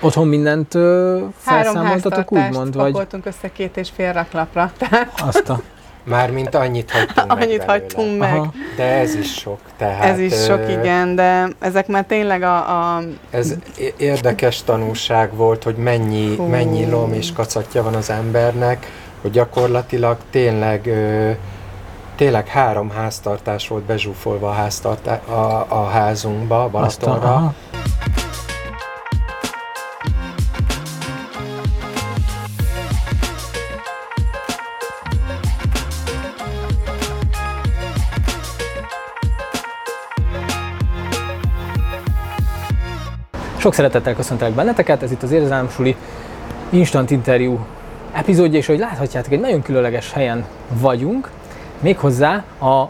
Otthon mindent ö, felszámoltatok úgymond? Vagy... pakoltunk össze két és fél raklapra. Azt a... Mármint annyit hagytunk Annyit meg hagytunk meg. Aha. De ez is sok. Tehát, ez is sok, igen, de ezek már tényleg a... a... Ez érdekes tanulság volt, hogy mennyi, mennyi lom és kacatja van az embernek, hogy gyakorlatilag tényleg tényleg három háztartás volt bezsúfolva a, háztartá- a, a házunkba, Balatonra. Sok szeretettel köszöntelek benneteket, ez itt az Érzelmsuli Instant Interview epizódja, és ahogy láthatjátok, egy nagyon különleges helyen vagyunk, méghozzá a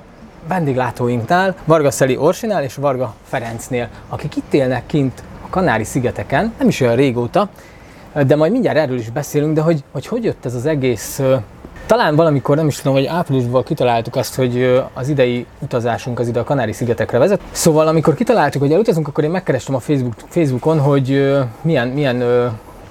vendéglátóinknál, Varga Szeli Orsinál és Varga Ferencnél, akik itt élnek kint a Kanári-szigeteken, nem is olyan régóta, de majd mindjárt erről is beszélünk, de hogy hogy, hogy jött ez az egész talán valamikor, nem is tudom, hogy áprilisban kitaláltuk azt, hogy az idei utazásunk az ide a Kanári-szigetekre vezet. Szóval amikor kitaláltuk, hogy elutazunk, akkor én megkerestem a Facebook, Facebookon, hogy milyen, milyen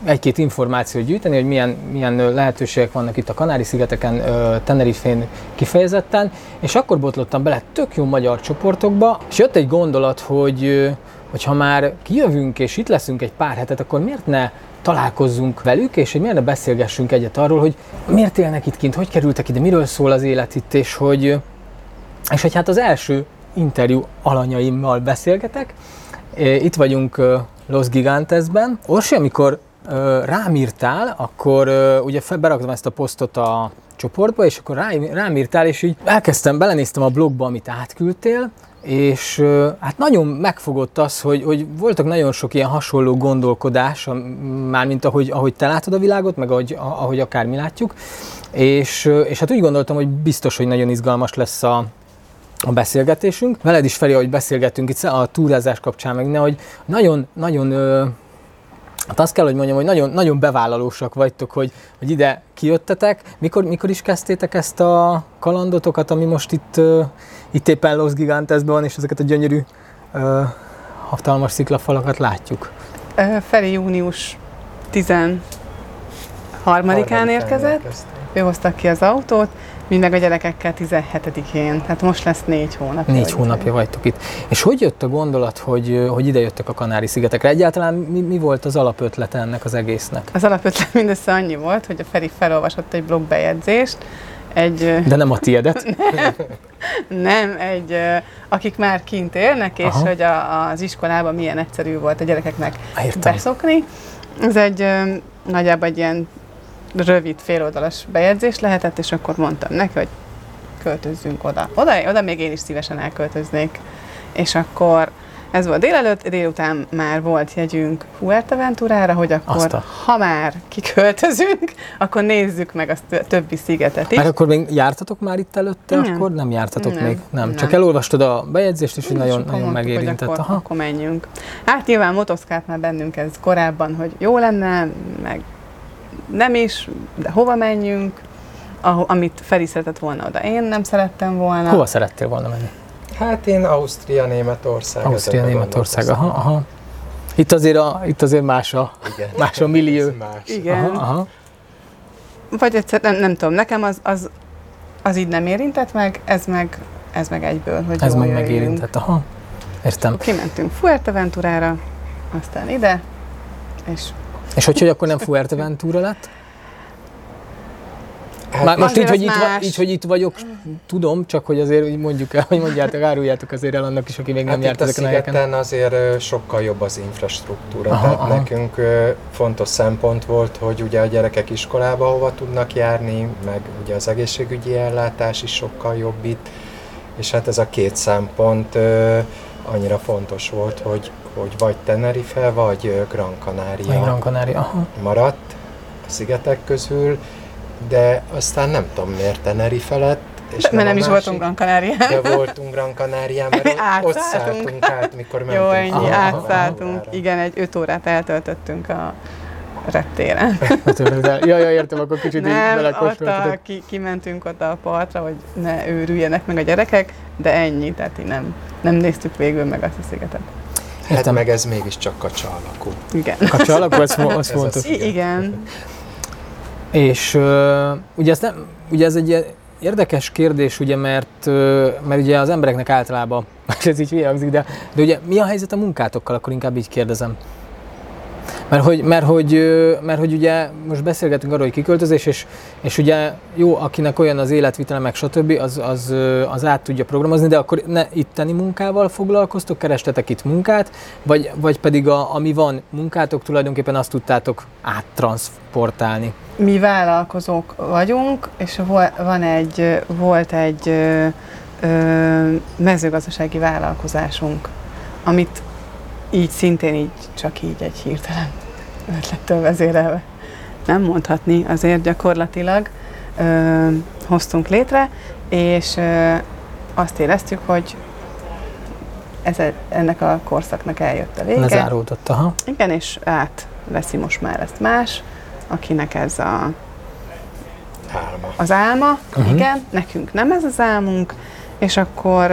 egy-két információt gyűjteni, hogy milyen, milyen lehetőségek vannak itt a Kanári-szigeteken, Tenerifén kifejezetten, és akkor botlottam bele tök jó magyar csoportokba, és jött egy gondolat, hogy hogy ha már kijövünk és itt leszünk egy pár hetet, akkor miért ne találkozzunk velük, és hogy miért beszélgessünk egyet arról, hogy miért élnek itt kint, hogy kerültek ide, miről szól az élet itt, és hogy, és hogy hát az első interjú alanyaimmal beszélgetek. Itt vagyunk Los Gigantesben. Orsi, amikor rám írtál, akkor ugye beraktam ezt a posztot a csoportba, és akkor rám írtál, és így elkezdtem, belenéztem a blogba, amit átküldtél, és hát nagyon megfogott az, hogy, hogy voltak nagyon sok ilyen hasonló gondolkodás, mármint ahogy, ahogy te látod a világot, meg ahogy, ahogy akár mi látjuk, és, és hát úgy gondoltam, hogy biztos, hogy nagyon izgalmas lesz a, a beszélgetésünk. Veled is felé, hogy beszélgettünk itt a túrázás kapcsán, meg ne, hogy nagyon, nagyon Hát azt kell, hogy mondjam, hogy nagyon, nagyon bevállalósak vagytok, hogy, hogy ide kijöttetek. Mikor, mikor is kezdtétek ezt a kalandotokat, ami most itt, itt éppen Los Gigantesben van, és ezeket a gyönyörű uh, hatalmas sziklafalakat látjuk? Feli június 13-án érkezett. Ő hoztak ki az autót, mi meg a gyerekekkel 17-én, tehát most lesz négy hónap. Négy hónapja vagytok itt. És hogy jött a gondolat, hogy, hogy ide jöttek a Kanári-szigetekre? Egyáltalán mi, mi volt az alapötlete ennek az egésznek? Az alapötlet mindössze annyi volt, hogy a Feri felolvasott egy blogbejegyzést, egy... De nem a tiédet? nem, nem, egy, akik már kint élnek, és Aha. hogy a, az iskolában milyen egyszerű volt a gyerekeknek Értem. beszokni. Ez egy nagyjából egy ilyen rövid féloldalas bejegyzés lehetett, és akkor mondtam neki, hogy költözzünk oda. Oda, oda még én is szívesen elköltöznék. És akkor ez volt délelőtt, délután már volt jegyünk Fuerteventurára, hogy akkor, a... ha már kiköltözünk, akkor nézzük meg a többi szigetet is. Mert akkor még jártatok már itt előtte, nem. akkor nem jártatok nem, még? Nem. nem. Csak elolvastad a bejegyzést, és nagyon, nagyon megérintett. Hogy akkor, akkor menjünk. Hát nyilván motoszkált már bennünk ez korábban, hogy jó lenne, meg nem is, de hova menjünk, ahol, amit Feri szeretett volna oda. Én nem szerettem volna. Hova szerettél volna menni? Hát én Ausztria, Németország. Ausztria, Németország, aha, aha. Itt azért, a, itt azért más a, Igen. más a millió. Más. Igen. Aha, aha. Vagy egyszer, nem, nem tudom, nekem az, az, az így nem érintett meg, ez meg, ez meg egyből, hogy Ez meg megérintett, aha. Értem. Kimentünk Fuerteventurára, aztán ide, és és hogy, hogy akkor nem Fuerteventura lett? Hát Már most így hogy, itt, így, hogy itt vagyok, tudom, csak hogy azért mondjuk el, hogy mondjátok, áruljátok azért el annak is, aki még nem hát járt ezeken a helyeken. azért sokkal jobb az infrastruktúra, aha, tehát aha. nekünk fontos szempont volt, hogy ugye a gyerekek iskolába hova tudnak járni, meg ugye az egészségügyi ellátás is sokkal jobb itt, és hát ez a két szempont annyira fontos volt, hogy hogy vagy Tenerife, vagy Gran Canaria, Gran Canaria aha. maradt a szigetek közül, de aztán nem tudom miért Tenerife lett, és de, mert nem is voltunk Gran Canaria. De voltunk Gran Canaria, mert ott szálltunk át, mikor mentünk. Jó, ennyi, átszálltunk. Igen, egy öt órát eltöltöttünk a reptéren. ja, ja, értem, akkor kicsit nem, így ott a, ki, kimentünk oda a partra, hogy ne őrüljenek meg a gyerekek, de ennyi, tehát így nem, nem néztük végül meg azt a szigetet. Hát meg ez mégiscsak kacsa alakú. Igen. Kacsa alakú, ez, az fontos. Igen. És ugye, ez nem, ugye ez egy érdekes kérdés, ugye, mert, mert ugye az embereknek általában, ez így hangzik, de, de ugye mi a helyzet a munkátokkal, akkor inkább így kérdezem. Mert hogy, mert, hogy, mert hogy ugye most beszélgetünk arról, hogy kiköltözés, és, és ugye jó, akinek olyan az életvitele, meg stb., az, az, az át tudja programozni, de akkor ne itteni munkával foglalkoztok, kerestetek itt munkát, vagy, vagy pedig a, ami van munkátok, tulajdonképpen azt tudtátok áttranszportálni? Mi vállalkozók vagyunk, és van egy, volt egy ö, mezőgazdasági vállalkozásunk, amit így szintén így, csak így egy hirtelen ötlettől vezérelve. Nem mondhatni, azért gyakorlatilag ö, hoztunk létre, és ö, azt éreztük, hogy ez, ennek a korszaknak eljött a vége. Lezáródott, aha. Igen, és átveszi most már ezt más, akinek ez a álma. az álma, uh-huh. igen, nekünk nem ez az álmunk, és akkor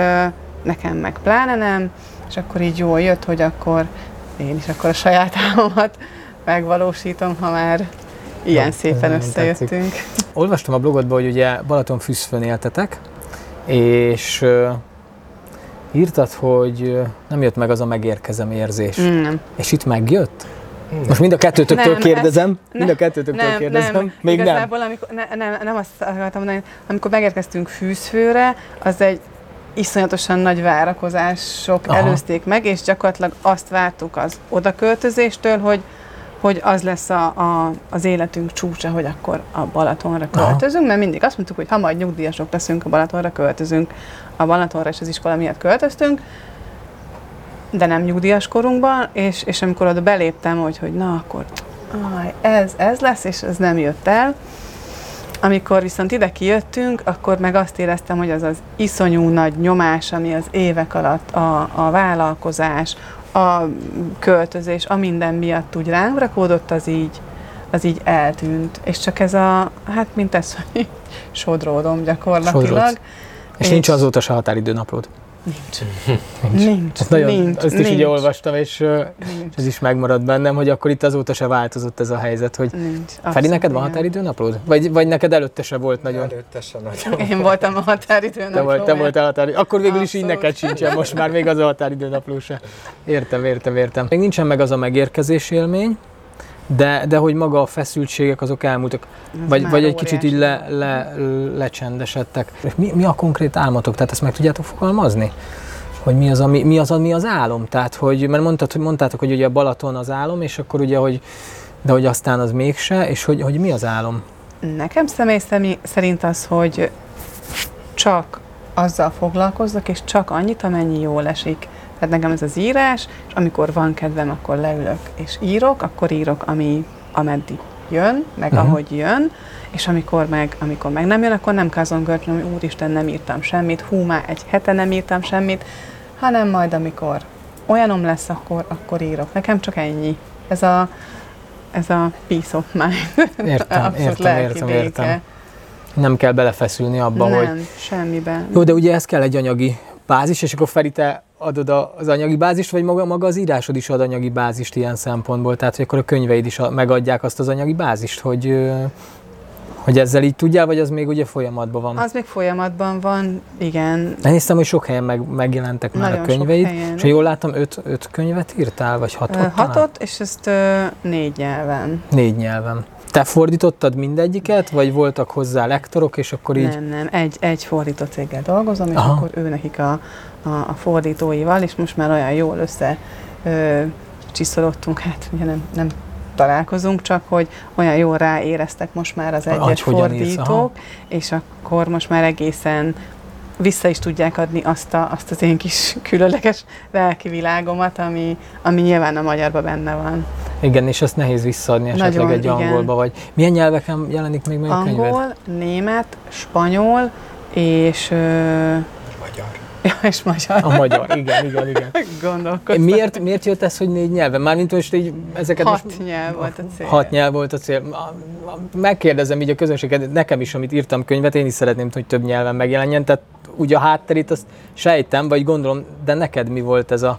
nekem meg pláne nem, és akkor így jól jött, hogy akkor én is akkor a saját álmomat megvalósítom, ha már ilyen ja, szépen összejöttünk. Olvastam a blogodban, hogy ugye Balaton Füszfön éltetek, és uh, írtad, hogy nem jött meg az a megérkezem érzés. Mm, nem. És itt megjött? Most mind a kettőtöktől nem, kérdezem, ez, mind a kettőtöktől nem, kérdezem, nem, még igazából, nem. Amikor, ne, nem, nem azt akartam mondani, amikor megérkeztünk Fűzfőre, az egy iszonyatosan nagy várakozások Aha. előzték meg, és gyakorlatilag azt vártuk az odaköltözéstől, hogy hogy az lesz a, a, az életünk csúcsa, hogy akkor a Balatonra költözünk, Aha. mert mindig azt mondtuk, hogy ha majd nyugdíjasok leszünk, a Balatonra költözünk. A Balatonra és az iskola miatt költöztünk, de nem nyugdíjas korunkban, és, és amikor oda beléptem, hogy, hogy na akkor aj, ez, ez lesz, és ez nem jött el, amikor viszont ide kijöttünk, akkor meg azt éreztem, hogy az az iszonyú nagy nyomás, ami az évek alatt a, a vállalkozás, a költözés, a minden miatt úgy rám rakódott, az így, az így eltűnt. És csak ez a, hát mint ez, hogy sodródom gyakorlatilag. Sodrodsz. És, és nincs azóta se határidőnaplód? Nincs. nincs. Ezt nagyon, nincs. Azt is így olvastam, és nincs. ez is megmaradt bennem, hogy akkor itt azóta se változott ez a helyzet, hogy nincs. Feri, neked van határidőnaplód? Vagy, vagy neked előtte se volt nagyon? Előtte se nagyon. Én voltam a határidőnapló. Te, volt, te voltál a határidő. Akkor végül is így neked sincsen, most már még az a határidőnapló se. Értem, értem, értem. Még nincsen meg az a megérkezés élmény, de, de hogy maga a feszültségek azok elmúltak, vagy, vagy egy kicsit így le, le, lecsendesedtek. Mi, mi a konkrét álmotok? Tehát ezt meg tudjátok fogalmazni? Hogy mi az, ami, mi az, ami az álom? Tehát, hogy, mert mondtad, hogy mondtátok, hogy ugye a Balaton az álom, és akkor ugye, hogy, de hogy aztán az mégse, és hogy, hogy mi az álom? Nekem személy szerint az, hogy csak azzal foglalkozzak, és csak annyit, amennyi jól esik. Tehát nekem ez az írás, és amikor van kedvem, akkor leülök és írok, akkor írok, ami ameddig jön, meg uh-huh. ahogy jön, és amikor meg, amikor meg nem jön, akkor nem kazongörtlöm, hogy úristen, nem írtam semmit, hú, már egy hete nem írtam semmit, hanem majd amikor olyanom lesz, akkor, akkor írok. Nekem csak ennyi. Ez a, ez a peace of mind. Értem, értem, értem, értem. Nem kell belefeszülni abba, nem, hogy... Nem, semmiben. Jó, de ugye ez kell egy anyagi bázis, és akkor Feri, te adod az anyagi bázist, vagy maga, maga az írásod is ad anyagi bázist ilyen szempontból? Tehát, hogy akkor a könyveid is megadják azt az anyagi bázist, hogy, hogy ezzel így tudjál, vagy az még ugye folyamatban van? Az még folyamatban van, igen. Én hiszem, hogy sok helyen meg, megjelentek már Nagyon a könyveid. És jól láttam, öt, öt könyvet írtál, vagy hatot? Ö, hatot, és ezt ö, négy nyelven. Négy nyelven. Te fordítottad mindegyiket, vagy voltak hozzá lektorok, és akkor így... Nem, nem, egy, egy fordító céggel dolgozom, és Aha. akkor ő nekik a, a, a fordítóival, és most már olyan jól össze ö, csiszolottunk, hát ugye nem, nem találkozunk, csak hogy olyan jól ráéreztek most már az egyes fordítók, és akkor most már egészen vissza is tudják adni azt, a, azt az én kis különleges lelki világomat, ami, ami nyilván a magyarban benne van. Igen, és azt nehéz visszaadni esetleg Nagyon, egy igen. angolba, vagy milyen nyelveken jelenik még meg a könyved? Angol, német, spanyol, és... Ö... Ja, és magyar. A magyar, igen, igen, igen. Gondolkoztam. Miért, miért jött ez, hogy négy nyelven? Mármint most így ezeket Hat most, nyelv volt a cél. Hat nyelv volt a cél. Megkérdezem így a közönséget, nekem is, amit írtam könyvet, én is szeretném, hogy több nyelven megjelenjen, tehát ugye a hátterét azt sejtem, vagy gondolom, de neked mi volt ez a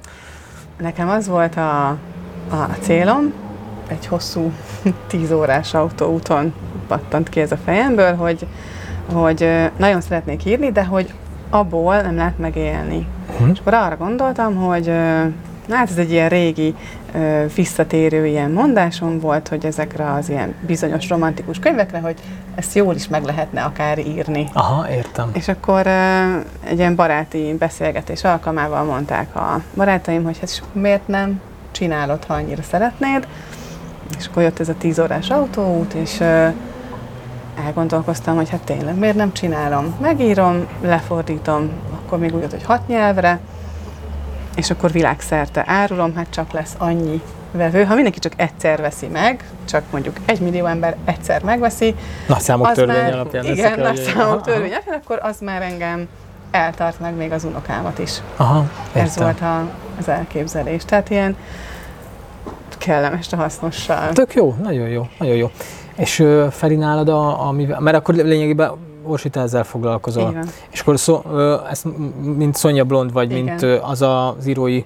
nekem az volt a, a célom, egy hosszú tíz órás autóúton pattant ki ez a fejemből, hogy, hogy nagyon szeretnék írni, de hogy abból nem lehet megélni. Hm. És akkor arra gondoltam, hogy hát ez egy ilyen régi, visszatérő ilyen mondásom volt, hogy ezekre az ilyen bizonyos romantikus könyvekre, hogy ezt jól is meg lehetne akár írni. Aha, értem. És akkor egy ilyen baráti beszélgetés alkalmával mondták a barátaim, hogy hát miért nem csinálod, ha annyira szeretnéd. És akkor jött ez a tíz órás autóút, és elgondolkoztam, hogy hát tényleg miért nem csinálom. Megírom, lefordítom, akkor még úgy, hogy hat nyelvre, és akkor világszerte árulom, hát csak lesz annyi vevő. Ha mindenki csak egyszer veszi meg, csak mondjuk egy millió ember egyszer megveszi, nagy számok törvény már, alapján Igen, nagy számok törvény alapján, akkor az már engem eltart meg még az unokámat is. Aha, Ez volt a, az elképzelés. Tehát ilyen kellemes a hasznossal. Tök jó, nagyon jó, nagyon jó. És Feri nálad, a, a, mert akkor lényegében Orsi, te ezzel foglalkozol. Igen. És akkor szó, ezt, mint Szonya Blond, vagy Igen. mint az az írói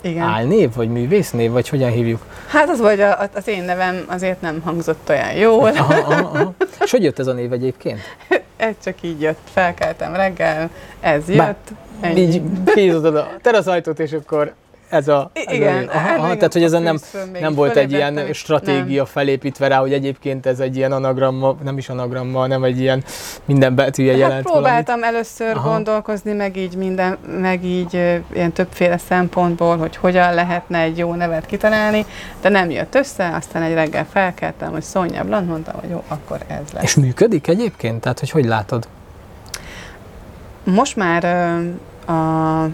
igen. álnév, vagy művésznév, vagy hogyan hívjuk? Hát az vagy a, az én nevem azért nem hangzott olyan jól. Aha, aha, aha. És hogy jött ez a név egyébként? ez csak így jött, felkeltem reggel, ez jött. Bár, így kinyitottad a teraszajtót, és akkor ez a... Ez igen. A, aha, aha, tehát, hogy ezen nem, nem volt egy ilyen stratégia nem. felépítve rá, hogy egyébként ez egy ilyen anagramma, nem is anagramma, hanem egy ilyen minden betűje hát jelent próbáltam valamit. először aha. gondolkozni, meg így minden, meg így ilyen többféle szempontból, hogy hogyan lehetne egy jó nevet kitalálni, de nem jött össze, aztán egy reggel felkeltem, hogy Szonya Blanc, mondtam, hogy jó, akkor ez lesz. És működik egyébként? Tehát, hogy hogy látod? Most már a...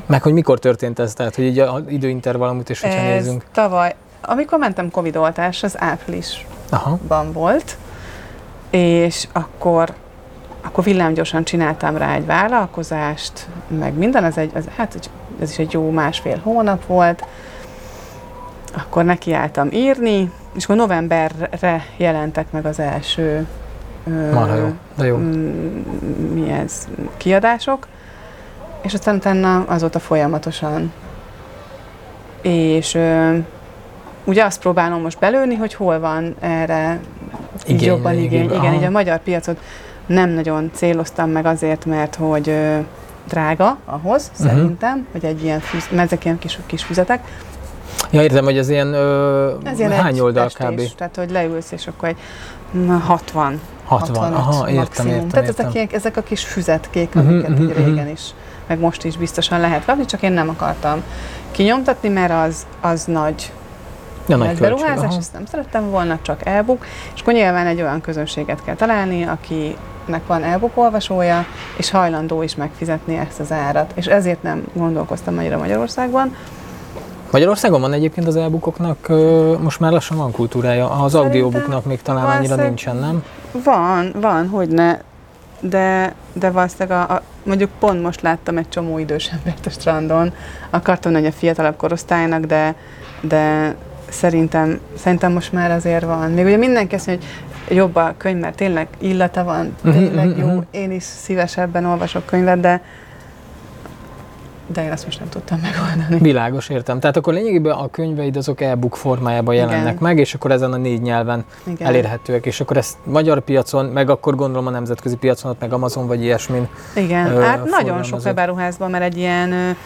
Meg hogy mikor történt ez, tehát hogy így az időintervallumot is, hogyha ez nézzünk. tavaly, amikor mentem Covid-oltás, az áprilisban Aha. volt, és akkor akkor villámgyorsan csináltam rá egy vállalkozást, meg minden, ez, egy, ez, hát ez is egy jó másfél hónap volt, akkor nekiálltam írni, és akkor novemberre jelentek meg az első Marha jó, de jó. mi ez, kiadások, és aztán utána azóta folyamatosan. És ö, ugye azt próbálom most belőni, hogy hol van erre igény, jobban igény. Igen, így a magyar piacot nem nagyon céloztam meg azért, mert hogy ö, drága ahhoz, uh-huh. szerintem, hogy egy ilyen füz, mert ezek ilyen kis, kis füzetek. Ja, értem, hogy ez ilyen, ö, ez ilyen hány oldal kb. Tehát, hogy leülsz, és akkor egy 60 60, aha, értem, maximum. értem, Tehát értem. Ezek, ezek a kis füzetkék, uh-huh, amiket uh-huh, régen is, meg most is biztosan lehet kapni, csak én nem akartam kinyomtatni, mert az, az nagy ja, nagy, nagy beruházás, ezt nem szerettem volna, csak e-book, és akkor nyilván egy olyan közönséget kell találni, akinek van e-book olvasója, és hajlandó is megfizetni ezt az árat. És ezért nem gondolkoztam annyira Magyarországban, Magyarországon van egyébként az e-bookoknak, most már lassan van kultúrája, az audiobooknak még talán annyira nincsen, nem? Van, van, hogy ne, de, de valószínűleg a, a, mondjuk pont most láttam egy csomó idős embert a strandon, akartam hogy a fiatalabb korosztálynak, de, de szerintem, szerintem most már azért van. Még ugye mindenki azt mondja, hogy jobb a könyv, mert tényleg illata van, mhm, tényleg mhm, jó, mhm. én is szívesebben olvasok könyvet, de, de én azt most nem tudtam megoldani. Világos, értem. Tehát akkor lényegében a könyveid azok e-book formájában jelennek Igen. meg, és akkor ezen a négy nyelven Igen. elérhetőek, és akkor ezt magyar piacon, meg akkor gondolom a nemzetközi piacon, ott meg Amazon vagy ilyesmin. Igen, ö, hát nagyon sok webáruházban, mert egy ilyen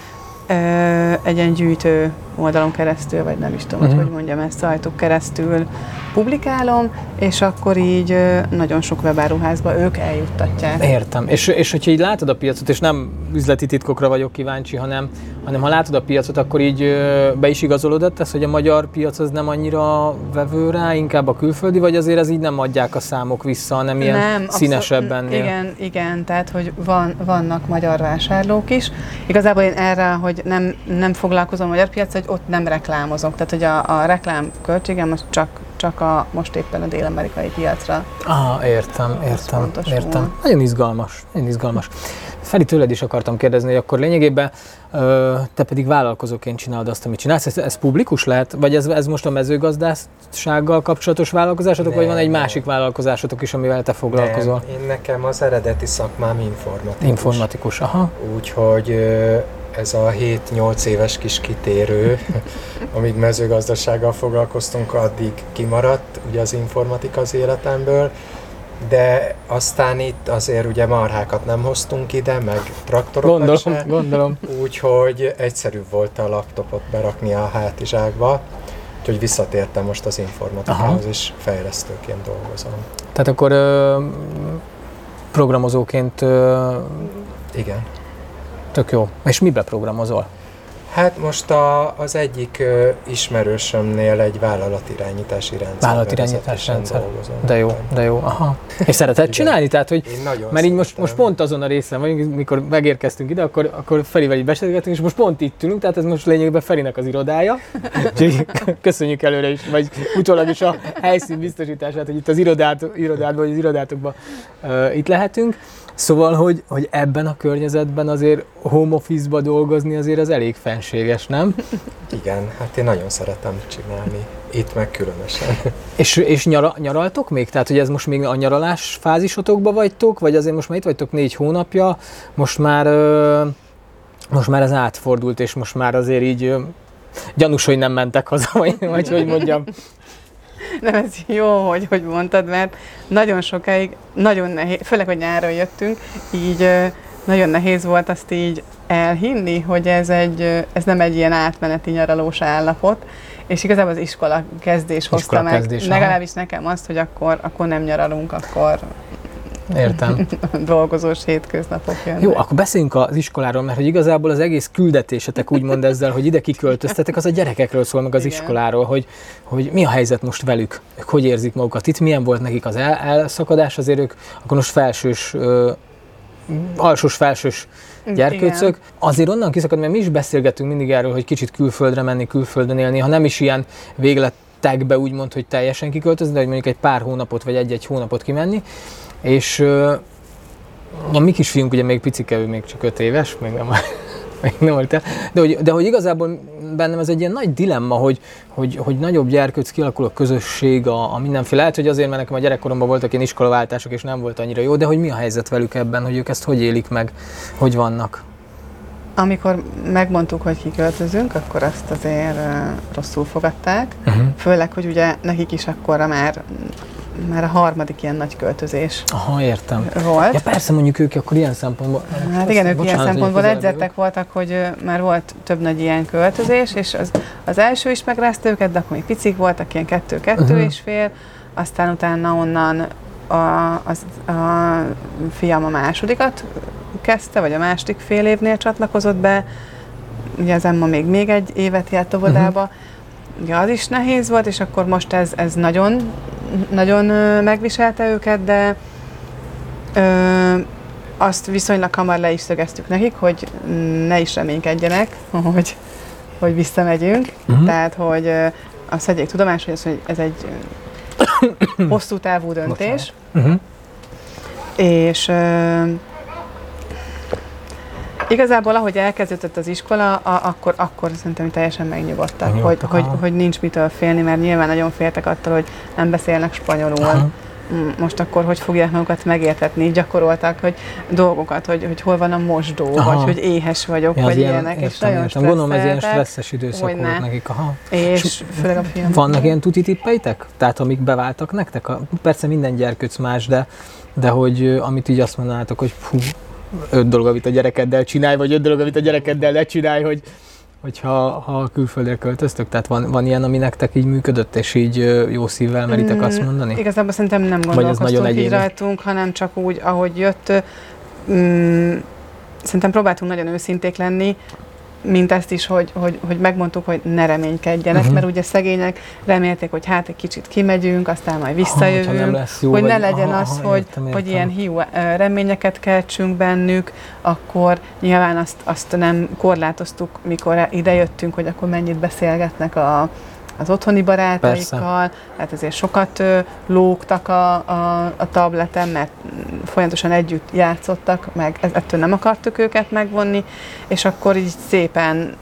egy ilyen gyűjtő oldalon keresztül, vagy nem is tudom, uh-huh. hogy mondjam ezt, sajtok keresztül publikálom, és akkor így nagyon sok webáruházba ők eljuttatják. Értem. És, és hogyha így látod a piacot, és nem üzleti titkokra vagyok kíváncsi, hanem, hanem ha látod a piacot, akkor így be is igazolódott ez, hogy a magyar piac az nem annyira vevő rá, inkább a külföldi, vagy azért ez így nem adják a számok vissza, hanem ilyen nem, színesebben. Igen, igen, tehát hogy van, vannak magyar vásárlók is. Igazából én erre, hogy nem, nem foglalkozom a magyar piac, hogy ott nem reklámozok. Tehát, hogy a, a reklám költségem az csak, csak a, most éppen a dél-amerikai piacra. Ah, értem, értem, értem. Nagyon izgalmas, nagyon izgalmas. Feli, tőled is akartam kérdezni, hogy akkor lényegében te pedig vállalkozóként csinálod azt, amit csinálsz. Ez, ez publikus lehet? Vagy ez, ez most a mezőgazdasággal kapcsolatos vállalkozásotok, nem, vagy van egy nem. másik vállalkozásotok is, amivel te foglalkozol? Nem, én nekem az eredeti szakmám informatikus. Informatikus, aha. Úgyhogy ez a 7-8 éves kis kitérő, amíg mezőgazdasággal foglalkoztunk, addig kimaradt ugye az informatika az életemből, de aztán itt azért ugye marhákat nem hoztunk ide, meg traktorokat gondolom, se, gondolom. úgyhogy egyszerűbb volt a laptopot berakni a hátizsákba, úgyhogy visszatértem most az informatikához, Aha. és fejlesztőként dolgozom. Tehát akkor ö, programozóként... Ö, Igen. Tök jó. És mibe programozol? Hát most a, az egyik uh, ismerősömnél egy vállalatirányítási rendszer. Vállalatirányítási rendszer. Dolgozom. De jó, de jó. Aha. És szereted csinálni? Tehát, hogy, mert így most, most pont azon a részen vagyunk, mikor megérkeztünk ide, akkor, akkor Ferivel így beszélgetünk, és most pont itt ülünk, tehát ez most lényegében Ferinek az irodája. Úgyhogy köszönjük előre is, vagy utólag is a helyszín biztosítását, hogy itt az irodát, irodádban, vagy az irodátokban uh, itt lehetünk. Szóval, hogy, hogy ebben a környezetben azért home office-ba dolgozni azért az elég fenséges, nem? Igen, hát én nagyon szeretem csinálni. Itt meg különösen. És, és nyara, nyaraltok még? Tehát, hogy ez most még a nyaralás fázisotokba vagytok, vagy azért most már itt vagytok négy hónapja, most már, most már ez átfordult, és most már azért így gyanús, hogy nem mentek haza, vagy, vagy hogy mondjam. Nem, ez jó, hogy, hogy mondtad, mert nagyon sokáig, nagyon nehéz, főleg, hogy nyáron jöttünk, így nagyon nehéz volt azt így elhinni, hogy ez, egy, ez nem egy ilyen átmeneti nyaralós állapot, és igazából az iskola kezdés iskola hozta meg, kezdés, legalábbis aha. nekem azt, hogy akkor, akkor nem nyaralunk, akkor Értem. Dolgozós hétköznapok jönnek. Jó, akkor beszéljünk az iskoláról, mert hogy igazából az egész küldetésetek úgymond ezzel, hogy ide kiköltöztetek, az a gyerekekről szól, meg az Igen. iskoláról, hogy, hogy mi a helyzet most velük, ők hogy érzik magukat. Itt milyen volt nekik az el- elszakadás, azért ők akkor most felsős, ö, alsós, felsős gyerkőcök. Igen. Azért onnan kiszakad, mert mi is beszélgetünk mindig erről, hogy kicsit külföldre menni, külföldön élni, ha nem is ilyen végletekbe úgymond, hogy teljesen kiköltözni, de hogy mondjuk egy pár hónapot vagy egy-egy hónapot kimenni. És a mi kisfiunk ugye még picike, ő még csak öt éves, még nem, még nem volt el. De hogy, de hogy igazából bennem ez egy ilyen nagy dilemma, hogy, hogy, hogy nagyobb gyerkőc kialakul a közösség, a, a mindenféle. Lehet, hogy azért, mert nekem a gyerekkoromban voltak ilyen iskolaváltások, és nem volt annyira jó, de hogy mi a helyzet velük ebben, hogy ők ezt hogy élik meg, hogy vannak? Amikor megmondtuk, hogy kiköltözünk, akkor azt azért rosszul fogadták. Uh-huh. Főleg, hogy ugye nekik is akkorra már már a harmadik ilyen nagy költözés Aha, értem. volt. Ja persze, mondjuk ők akkor ilyen szempontból... Hát igen, ők bocsánat, ilyen szempontból edzettek voltak, hogy már volt több nagy ilyen költözés, és az, az első is megrázta őket, de akkor még picik voltak, ilyen kettő-kettő uh-huh. és fél, aztán utána onnan a, az, a fiam a másodikat kezdte, vagy a második fél évnél csatlakozott be, ugye az Emma még, még egy évet járt óvodába, uh-huh. ugye az is nehéz volt, és akkor most ez, ez nagyon nagyon megviselte őket, de ö, azt viszonylag hamar le is szögeztük nekik, hogy ne is reménykedjenek, hogy, hogy visszamegyünk. Uh-huh. Tehát, hogy azt vegyék tudomásul, hogy ez, hogy ez egy hosszú távú döntés. Uh-huh. És Igazából, ahogy elkezdődött az iskola, a, akkor, akkor szerintem teljesen megnyugodtak, hogy, hogy, hogy nincs mitől félni, mert nyilván nagyon féltek attól, hogy nem beszélnek spanyolul. Aha. Mm, most akkor hogy fogják magukat megértetni, gyakoroltak, hogy dolgokat, hogy, hogy hol van a mosdó, Aha. vagy hogy éhes vagyok, ja, vagy ilyen, ilyenek, értem, és nagyon értem. Gondolom, ez ilyen stresszes időszak volt nekik. Aha. És, és főleg a film. Vannak ilyen tuti tippeitek? Tehát amik beváltak nektek? Persze minden gyerkőc más, de, de hogy amit így azt mondanátok, hogy hú, öt dolog, amit a gyerekeddel csinálj, vagy öt dolog, amit a gyerekeddel ne csinálj, hogy, hogyha ha külföldre költöztök? Tehát van, van ilyen, ami nektek így működött, és így jó szívvel meritek mm, azt mondani? Igazából szerintem nem gondolkoztunk így rajtunk, hanem csak úgy, ahogy jött. Mm, szerintem próbáltunk nagyon őszinték lenni, mint ezt is, hogy, hogy, hogy megmondtuk, hogy ne reménykedjenek, uh-huh. mert ugye szegények remélték, hogy hát egy kicsit kimegyünk, aztán majd visszajövünk, ha, jó, hogy ne legyen aha, az, aha, hogy, értem, értem. hogy ilyen hiú reményeket keltsünk bennük, akkor nyilván azt, azt nem korlátoztuk, mikor idejöttünk, hogy akkor mennyit beszélgetnek a, az otthoni barátaikkal, tehát azért sokat lógtak a, a, a tableten, mert folyamatosan együtt játszottak, meg ettől nem akartuk őket megvonni, és akkor így szépen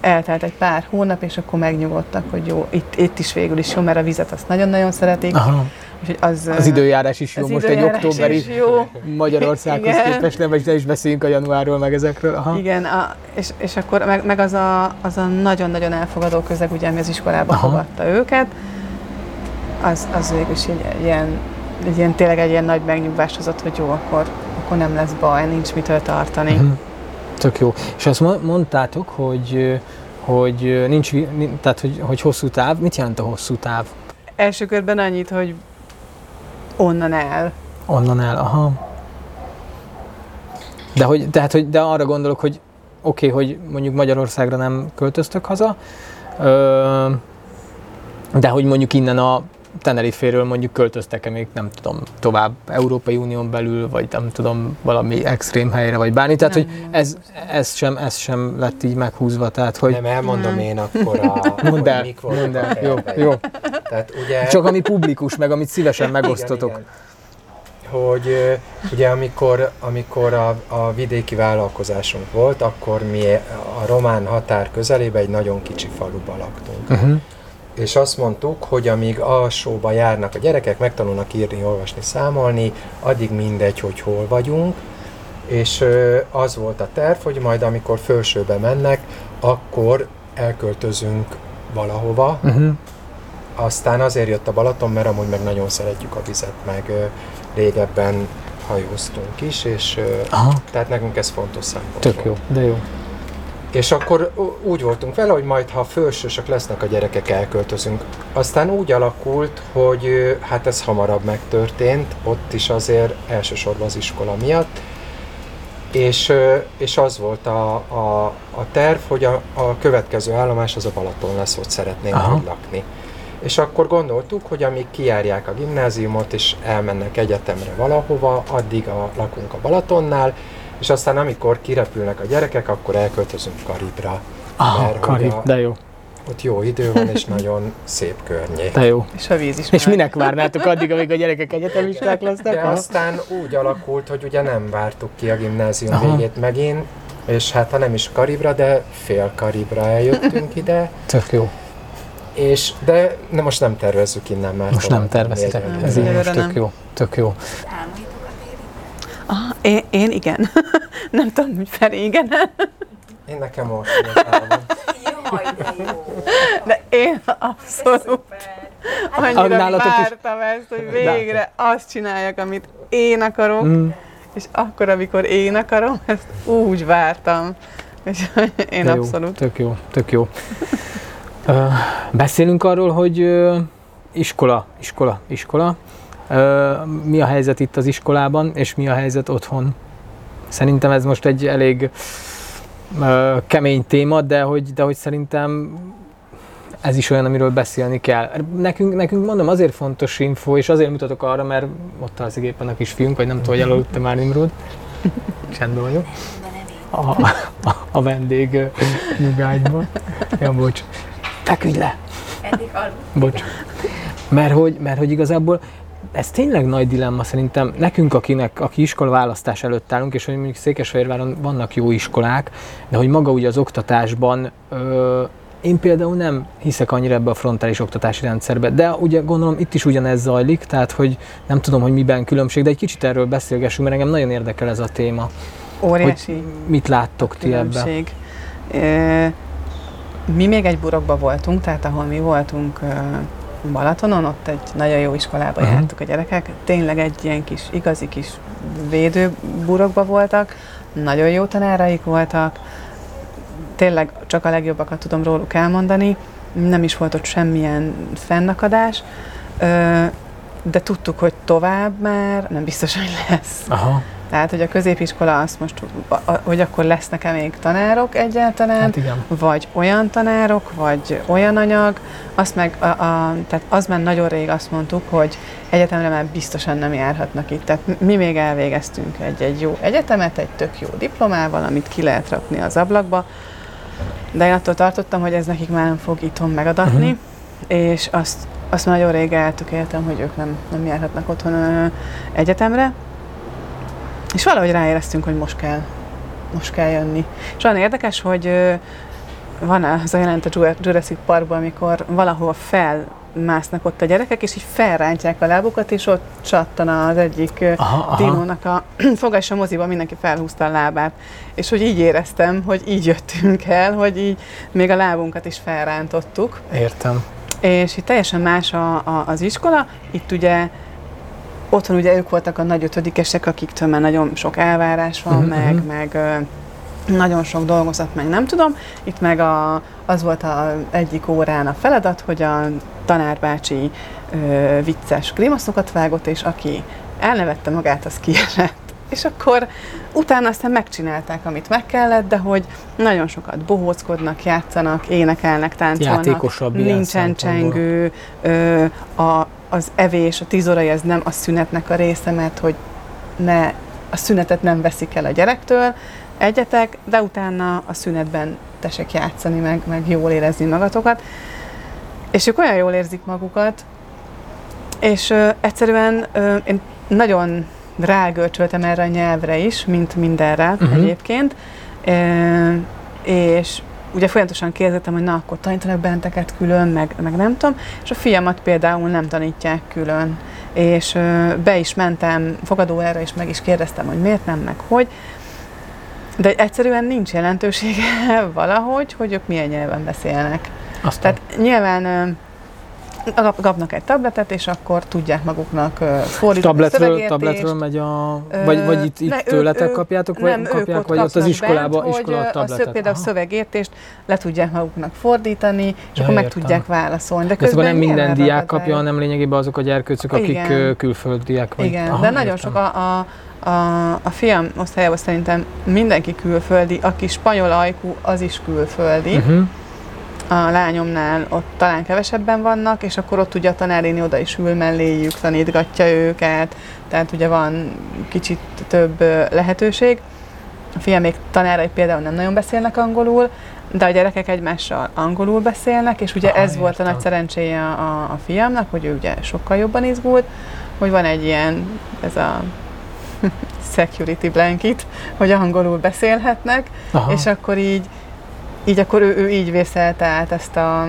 eltelt egy pár hónap, és akkor megnyugodtak, hogy jó, itt, itt is végül is jó, mert a vizet azt nagyon-nagyon szeretik. Aha. Az, az időjárás is jó, most egy októberi jó. Magyarországhoz képest, nem, vagy ne is beszéljünk a januárról, meg ezekről. Aha. Igen, a, és, és akkor meg, meg az, a, az a nagyon-nagyon elfogadó közeg, ugye, ami az iskolába Aha. fogadta őket, az, az végül is egy ilyen, egy ilyen, tényleg egy ilyen nagy megnyugvást hozott, hogy jó, akkor, akkor nem lesz baj, nincs mitől tartani. Uh-huh. Tök jó. És azt mondtátok, hogy, hogy nincs, tehát hogy, hogy hosszú táv. Mit jelent a hosszú táv? Első körben annyit, hogy onnan el. Onnan el, aha. De, hogy, tehát, hogy, de arra gondolok, hogy oké, okay, hogy mondjuk Magyarországra nem költöztök haza, de hogy mondjuk innen a Teneriféről mondjuk költöztek-e még, nem tudom, tovább Európai Unión belül, vagy nem tudom, valami extrém helyre, vagy bármi. Tehát, nem, hogy ez, ez, sem, ez sem lett így meghúzva. Tehát, hogy... Nem, elmondom nem. én akkor a... Mondd el, mondd el. Jó, jó. Tehát ugye... Csak ami publikus, meg amit szívesen megosztotok. Igen, igen. Hogy ugye amikor, amikor a, a vidéki vállalkozásunk volt, akkor mi a román határ közelében egy nagyon kicsi faluba laktunk. Uh-huh és azt mondtuk, hogy amíg alsóba járnak a gyerekek, megtanulnak írni, olvasni, számolni, addig mindegy, hogy hol vagyunk, és az volt a terv, hogy majd amikor felsőbe mennek, akkor elköltözünk valahova. Uh-huh. Aztán azért jött a Balaton, mert amúgy meg nagyon szeretjük a vizet, meg régebben hajóztunk is, és Aha. tehát nekünk ez fontos szempont. Tök jó, de jó. És akkor úgy voltunk vele, hogy majd ha fősősök lesznek a gyerekek, elköltözünk. Aztán úgy alakult, hogy hát ez hamarabb megtörtént, ott is azért elsősorban az iskola miatt, és, és az volt a, a, a terv, hogy a, a következő állomás az a Balaton lesz, ott szeretnénk Aha. lakni. És akkor gondoltuk, hogy amíg kijárják a gimnáziumot és elmennek egyetemre valahova, addig a, lakunk a Balatonnál, és aztán amikor kirepülnek a gyerekek, akkor elköltözünk Karibra. Ah, mert Karib, a, de jó. Ott jó idő van, és nagyon szép környék. De jó. És a víz is És már. minek várnátok addig, amíg a gyerekek egyetemisták lesznek? De ha? aztán úgy alakult, hogy ugye nem vártuk ki a gimnázium Aha. végét megint, és hát ha nem is Karibra, de fél Karibra eljöttünk ide. Tök jó. És, de ne, most nem tervezzük innen már. Most nem tervezitek, ez így most tök jó. Tök jó. Ah, én, én igen. nem tudom, hogy Feri igen. Én nekem most Jaj, de jó. De én abszolút annyira vártam ezt, hogy végre azt csináljak, amit én akarok, mm. és akkor, amikor én akarom, ezt úgy vártam. És én de abszolút. Jó, tök jó, tök jó. Uh, beszélünk arról, hogy uh, iskola, iskola, iskola mi a helyzet itt az iskolában, és mi a helyzet otthon. Szerintem ez most egy elég kemény téma, de hogy, de hogy szerintem ez is olyan, amiről beszélni kell. Nekünk, nekünk mondom, azért fontos info, és azért mutatok arra, mert ott az éppen a kis fiunk, vagy nem tudom, hogy előtte már Nimrod. Csendben vagyok. A, a, a vendég nyugágyban. Ja, bocs. Feküdj le! Eddig Bocs. Mert hogy, mert hogy igazából ez tényleg nagy dilemma szerintem nekünk, akinek, aki iskola választás előtt állunk, és hogy mondjuk Székesfehérváron vannak jó iskolák, de hogy maga ugye az oktatásban ö, én például nem hiszek annyira ebbe a frontális oktatási rendszerbe, de ugye gondolom itt is ugyanez zajlik, tehát hogy nem tudom, hogy miben különbség, de egy kicsit erről beszélgessünk, mert engem nagyon érdekel ez a téma. Óriási. Hogy mit láttok ti ebben? Mi még egy burokba voltunk, tehát ahol mi voltunk Balatonon, ott egy nagyon jó iskolába uh-huh. jártuk a gyerekek. Tényleg egy ilyen kis, igazi kis védőburokba voltak, nagyon jó tanáraik voltak, tényleg csak a legjobbakat tudom róluk elmondani, nem is volt ott semmilyen fennakadás, de tudtuk, hogy tovább már nem biztos, hogy lesz. Aha. Tehát, hogy a középiskola azt most, hogy akkor lesznek-e még tanárok egyáltalán, hát igen. vagy olyan tanárok, vagy olyan anyag, azt meg, a, a, tehát az már nagyon rég azt mondtuk, hogy egyetemre már biztosan nem járhatnak itt. Tehát mi még elvégeztünk egy, egy jó egyetemet, egy tök jó diplomával, amit ki lehet rakni az ablakba, de én attól tartottam, hogy ez nekik már nem fog itthon megadatni, uh-huh. és azt, azt nagyon rég eltökéltem, hogy ők nem, nem járhatnak otthon egyetemre, és valahogy ráéreztünk, hogy most kell, most kell jönni. És olyan érdekes, hogy van az a jelent a Jurassic Parkban, amikor valahol fel másznak ott a gyerekek, és így felrántják a lábukat, és ott csattan az egyik aha, dinónak a foga, és a moziban mindenki felhúzta a lábát. És hogy így éreztem, hogy így jöttünk el, hogy így még a lábunkat is felrántottuk. Értem. És itt teljesen más a, a, az iskola. Itt ugye otthon ugye ők voltak a nagy ötödikesek, akiktől már nagyon sok elvárás van, uh-huh. meg, mhm. meg nagyon sok dolgozat, meg nem tudom. Itt meg a, az volt a egyik órán a feladat, hogy a tanárbácsi ö, vicces grimaszokat vágott, és aki elnevette magát, az kiesett. És akkor utána aztán megcsinálták, amit meg kellett, de hogy nagyon sokat bohóckodnak, játszanak, énekelnek, táncolnak. Játékosabb Nincsen csengő, ö, a, az evés, a tíz órai, ez nem a szünetnek a része, mert hogy ne, a szünetet nem veszik el a gyerektől, egyetek, de utána a szünetben tesek játszani, meg, meg jól érezni magatokat. És ők olyan jól érzik magukat, és ö, egyszerűen ö, én nagyon rágölcsöltem erre a nyelvre is, mint mindenre uh-huh. egyébként, e, és ugye folyamatosan kérdeztem, hogy na, akkor tanítanak benteket külön, meg, meg nem tudom, és a fiamat például nem tanítják külön. És ö, be is mentem fogadóerre, és meg is kérdeztem, hogy miért nem, meg hogy. De egyszerűen nincs jelentősége valahogy, hogy ők milyen nyelven beszélnek. Aztán. Tehát nyilván kapnak egy tabletet, és akkor tudják maguknak fordítani tabletről, Tabletről megy a... Vagy, vagy itt, itt ne, tőletek ő, kapjátok, vagy nem, kapják, vagy ott az iskolába, bent, iskola a tabletet? A, például a szövegértést le tudják maguknak fordítani, és ja, akkor meg értem. tudják válaszolni. De, közben nem minden diák kapja, hanem lényegében azok a gyerkőcök, akik Igen. külföldiek. Vagy... Igen, Aha, de nagyon értem. sok a, a a, a fiam osztályában szerintem mindenki külföldi, aki spanyol ajkú, az is külföldi. Uh-huh a lányomnál ott talán kevesebben vannak, és akkor ott ugye a tanáréni oda is ül melléjük, tanítgatja őket, tehát ugye van kicsit több lehetőség. A fiam még tanárai például nem nagyon beszélnek angolul, de a gyerekek egymással angolul beszélnek, és ugye Aha, ez értem. volt a nagy szerencséje a, a fiamnak, hogy ő ugye sokkal jobban izgult, hogy van egy ilyen, ez a security blanket, hogy angolul beszélhetnek, Aha. és akkor így így akkor ő, ő így vészelte át ezt a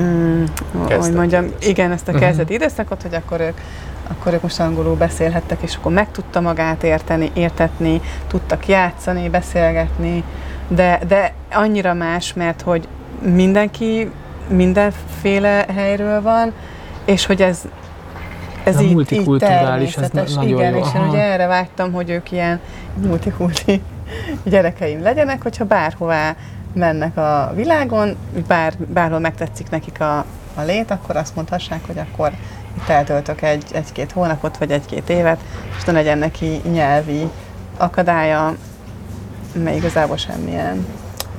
mm, hogy mondjam, igen, ezt a mhm. kezdeti uh-huh. időszakot, hogy akkor ők akkor ők most angolul beszélhettek, és akkor meg tudta magát érteni, értetni, tudtak játszani, beszélgetni, de, de annyira más, mert hogy mindenki mindenféle helyről van, és hogy ez ez, ez így, multikulturális, így ez nagyon igen, jó. és én ugye erre vágytam, hogy ők ilyen multikulti gyerekeim legyenek, hogyha bárhová mennek a világon, bár, bárhol megtetszik nekik a, a lét, akkor azt mondhassák, hogy akkor itt eltöltök egy, egy-két hónapot, vagy egy-két évet, és ne legyen neki nyelvi akadálya, mert igazából semmilyen.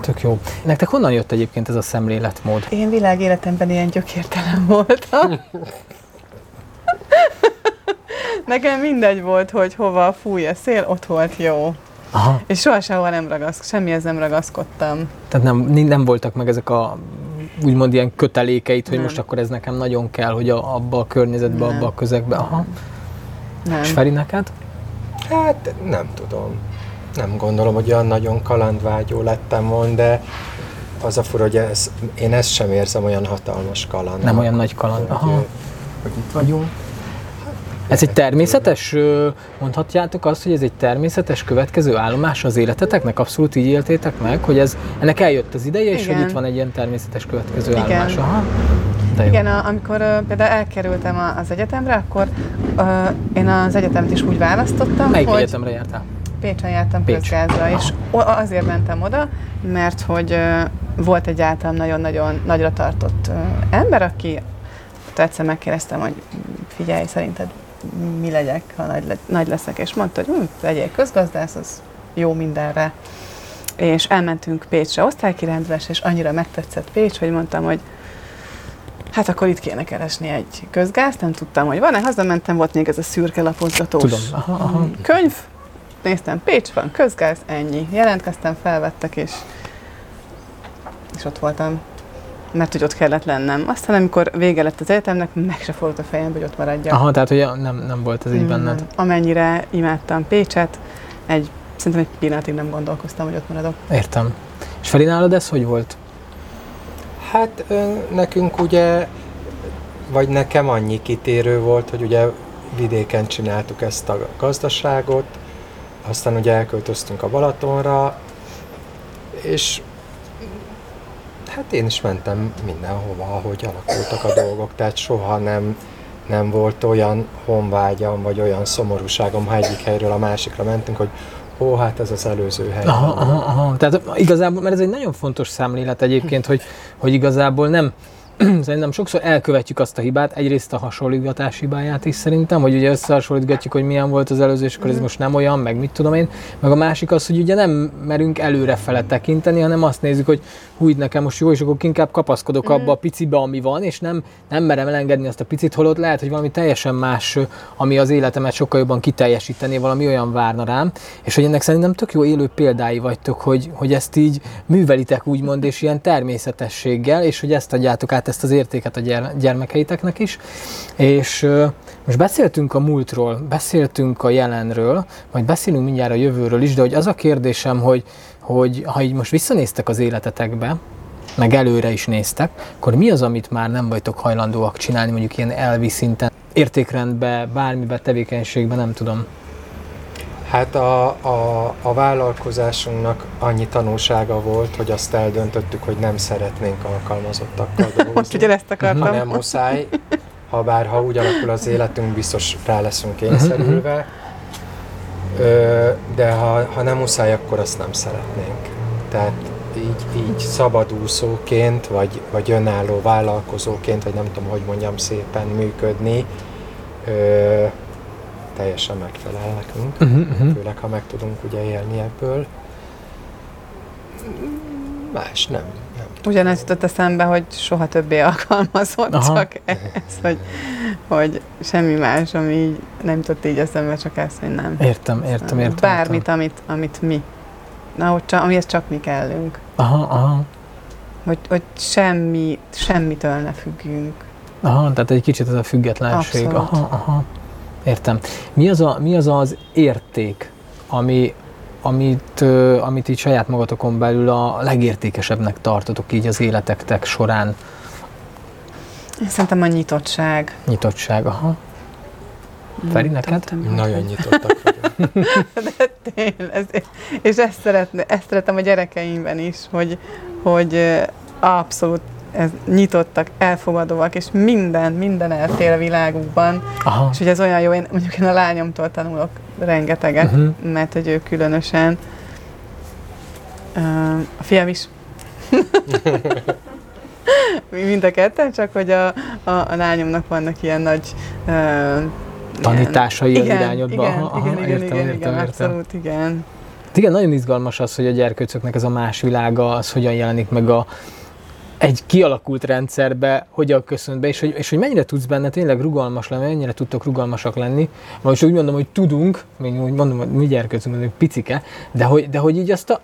Tök jó. Nektek honnan jött egyébként ez a szemléletmód? Én világ életemben ilyen gyökértelen voltam. Nekem mindegy volt, hogy hova fúj a szél, ott volt jó. Aha. És soha sehova nem ragaszk, semmihez nem ragaszkodtam. Tehát nem, nem voltak meg ezek a úgymond ilyen kötelékeit, hogy nem. most akkor ez nekem nagyon kell, hogy a, abba a környezetbe, nem. abba a közegbe. Aha. Nem. És Feri neked? Hát nem tudom. Nem gondolom, hogy olyan nagyon kalandvágyó lettem volna, de az a fura, hogy ez, én ezt sem érzem olyan hatalmas kaland. Nem olyan nagy kaland. Aha. Hogy, hogy itt vagyunk. Ez egy természetes, mondhatjátok azt, hogy ez egy természetes következő állomás az életeteknek? Abszolút így éltétek meg, hogy ez, ennek eljött az ideje, és Igen. hogy itt van egy ilyen természetes következő Igen. állomás. Aha. De jó. Igen, a, amikor uh, például elkerültem az egyetemre, akkor uh, én az egyetemet is úgy választottam, Melyik hogy egyetemre jártál? Pécsen jártam Pécs. közgázra, és azért mentem oda, mert hogy uh, volt egy általam nagyon-nagyon nagyra tartott uh, ember, aki egyszer megkérdeztem, hogy figyelj, szerinted mi legyek, ha nagy, le, nagy leszek, és mondta, hogy hm, legyél közgazdász, az jó mindenre. És elmentünk Pécsre osztálykirendves, és annyira megtetszett Pécs, hogy mondtam, hogy hát akkor itt kéne keresni egy közgázt, nem tudtam, hogy van-e, hazamentem, volt még ez a szürke lapozgatós Tudom. Aha, aha. könyv, néztem, Pécs van, közgáz, ennyi. Jelentkeztem, felvettek, és, és ott voltam mert hogy ott kellett lennem. Aztán amikor vége lett az egyetemnek, meg se fordult a fejembe, hogy ott maradjak. Aha, tehát hogy nem, nem volt ez így mm, benned. Amennyire imádtam Pécset, egy, szerintem egy pillanatig nem gondolkoztam, hogy ott maradok. Értem. És Feri, nálad ez hogy volt? Hát nekünk ugye, vagy nekem annyi kitérő volt, hogy ugye vidéken csináltuk ezt a gazdaságot, aztán ugye elköltöztünk a Balatonra, és hát én is mentem mindenhova, ahogy alakultak a dolgok, tehát soha nem, nem volt olyan honvágyam, vagy olyan szomorúságom, ha egyik helyről a másikra mentünk, hogy ó, hát ez az előző hely. Aha, aha, aha. Tehát igazából, mert ez egy nagyon fontos számlélet egyébként, hogy, hogy igazából nem, szerintem sokszor elkövetjük azt a hibát, egyrészt a hasonlítgatás hibáját is szerintem, hogy ugye összehasonlítgatjuk, hogy milyen volt az előző, és akkor ez mhm. most nem olyan, meg mit tudom én, meg a másik az, hogy ugye nem merünk előrefele tekinteni, hanem azt nézzük, hogy hú, nekem most jó, és akkor inkább kapaszkodok abba a mhm. picibe, ami van, és nem, nem merem elengedni azt a picit, holott lehet, hogy valami teljesen más, ami az életemet sokkal jobban kiteljesíteni, valami olyan várna rám, és hogy ennek szerintem tök jó élő példái vagytok, hogy, hogy ezt így művelitek úgymond, és ilyen természetességgel, és hogy ezt adjátok át ezt az értéket a gyermekeiteknek is. És most beszéltünk a múltról, beszéltünk a jelenről, majd beszélünk mindjárt a jövőről is, de hogy az a kérdésem, hogy, hogy ha így most visszanéztek az életetekbe, meg előre is néztek, akkor mi az, amit már nem vagytok hajlandóak csinálni, mondjuk ilyen elvi szinten, értékrendbe, bármibe, tevékenységbe, nem tudom. Hát a, a, a vállalkozásunknak annyi tanulsága volt, hogy azt eldöntöttük, hogy nem szeretnénk alkalmazottakkal dolgozni. Ugye ezt akartam. Nem muszáj, ha bár ha úgy alakul az életünk, biztos rá leszünk kényszerülve. Ö, de ha, ha nem muszáj, akkor azt nem szeretnénk. Tehát így, így szabadúszóként, vagy, vagy önálló vállalkozóként, vagy nem tudom, hogy mondjam szépen működni, ö, teljesen megfelel nekünk, uh-huh, uh-huh. főleg ha meg tudunk ugye élni ebből. Más nem. nem Ugyanez jutott eszembe, hogy soha többé alkalmazott, Aha. csak ez, hogy, hogy semmi más, ami így nem jutott így eszembe, csak ez, hogy nem. Értem, értem, értem. Bármit, értem. Amit, amit mi, na, hogy csak, amihez csak mi kellünk. Aha, aha. Hogy, hogy semmi, semmitől ne függjünk. Aha, tehát egy kicsit ez a függetlenség. Abszolút. Aha, aha. Értem. Mi az, a, mi az az érték, ami, amit, amit így saját magatokon belül a legértékesebbnek tartotok így az életektek során? Szerintem a nyitottság. Nyitottság, aha. Feri, neked? Nagyon nyitottak De tényleg, ez, és ezt, szeretne, ezt szeretem a gyerekeimben is, hogy, hogy abszolút ez nyitottak, elfogadóak, és minden, minden eltér a világukban. Aha. És hogy ez olyan jó, én mondjuk én a lányomtól tanulok rengeteget, uh-huh. mert hogy ő különösen, uh, a fiam is, mind a ketten, csak hogy a, a, a lányomnak vannak ilyen nagy uh, tanításai ilyen, az igen, irányodba. Igen, aha, igen, igen, értem, igen, értem, igen, abszolút, igen. Igen, nagyon izgalmas az, hogy a gyerkőcöknek ez a más világa, az hogyan jelenik meg a, egy kialakult rendszerbe hogyan köszönt be, és hogy, és hogy mennyire tudsz benne tényleg rugalmas lenni, mennyire tudtok rugalmasak lenni. Most úgy mondom, hogy tudunk, még úgy mondom, hogy mi gyerkőcünk vagyunk picike, de hogy, de hogy így azt a,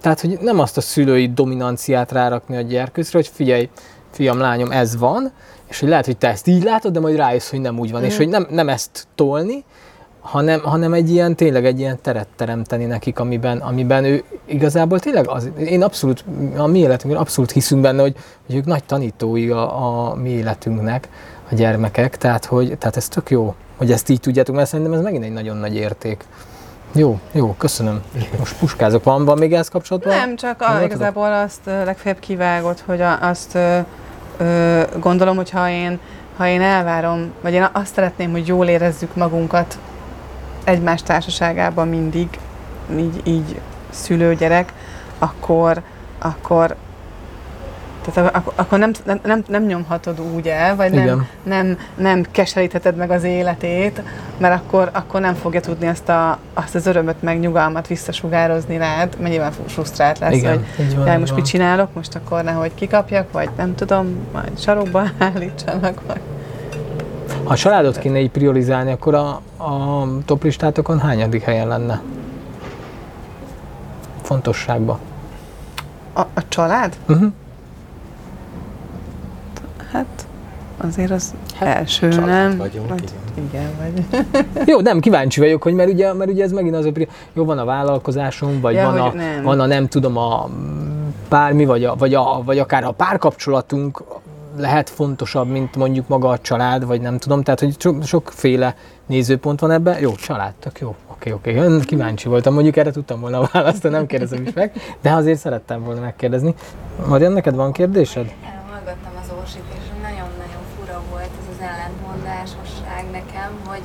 tehát hogy nem azt a szülői dominanciát rárakni a gyerkőcre, hogy figyelj, fiam, lányom, ez van, és hogy lehet, hogy te ezt így látod, de majd rájössz, hogy nem úgy van, mm. és hogy nem, nem ezt tolni, hanem, hanem egy ilyen, tényleg egy ilyen teret teremteni nekik, amiben, amiben ő igazából tényleg az, én abszolút, a mi életünkben abszolút hiszünk benne, hogy, hogy ők nagy tanítói a, a mi életünknek, a gyermekek, tehát, hogy, tehát ez tök jó, hogy ezt így tudjátok, mert szerintem ez megint egy nagyon nagy érték. Jó, jó, köszönöm. Most puskázok. Van, van még ehhez kapcsolatban? Nem, csak a, igazából azt legfeljebb kivágott, hogy a, azt ö, ö, gondolom, hogy ha én, ha én elvárom, vagy én azt szeretném, hogy jól érezzük magunkat egymás társaságában mindig, így, így szülő-gyerek, akkor, akkor tehát ak- akkor nem, nem, nem nyomhatod úgy el, vagy nem, nem, nem keserítheted meg az életét, mert akkor, akkor nem fogja tudni azt, a, azt az örömöt, meg nyugalmat visszasugározni rád, mert nyilván frusztrált lesz, Igen, hogy van, most van. mit csinálok, most akkor nehogy kikapjak, vagy nem tudom, majd sarokba állítsanak, vagy ha a családot kéne így priorizálni, akkor a, a top listátokon hányadik helyen lenne? Fontosságban. A, a család? Uh-huh. Hát azért az hát, első, nem? Vagyunk, vagy, igen. igen vagy. jó, nem, kíváncsi vagyok, hogy mert ugye, mert ugye ez megint az, hogy jó, van a vállalkozásom, vagy ja, van, a, nem. van a nem tudom, a bármi, vagy, a, vagy, a, vagy akár a párkapcsolatunk lehet fontosabb, mint mondjuk maga a család, vagy nem tudom, tehát hogy so, sokféle nézőpont van ebben. Jó, család, tök jó. Oké, oké, okay. kíváncsi voltam, mondjuk erre tudtam volna választani, nem kérdezem is meg, de azért szerettem volna megkérdezni. Marian, neked van kérdésed? Hallgattam az Orsit, és nagyon-nagyon fura volt ez az ellentmondásosság nekem, hogy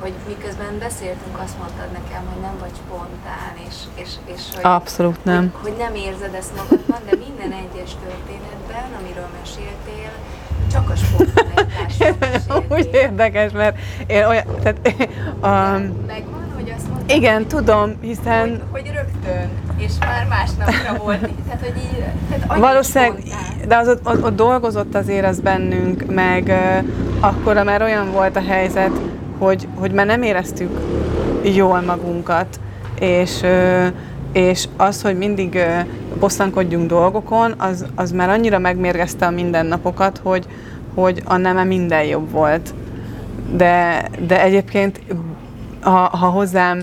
hogy miközben beszéltünk, azt mondtad nekem, hogy nem vagy spontán, és, és, és hogy, Abszolút nem. Hogy, hogy nem érzed ezt magadban, de minden egyes történetben, amiről meséltél, csak a spontaneitásról Úgy érdekes, mert én olyan, tehát, um, Megvan, hogy azt mondtad, Igen, tudom, hiszen... Hogy, hogy rögtön, és már másnapra volt, tehát hogy így, tehát Valószínűleg, spontán. de az ott, ott, ott dolgozott azért az bennünk, meg uh, akkor már olyan volt a helyzet, hogy, hogy már nem éreztük jól magunkat, és, és az, hogy mindig bosszankodjunk dolgokon, az, az már annyira megmérgezte a mindennapokat, hogy, hogy a neme minden jobb volt. De, de egyébként, ha, ha hozzám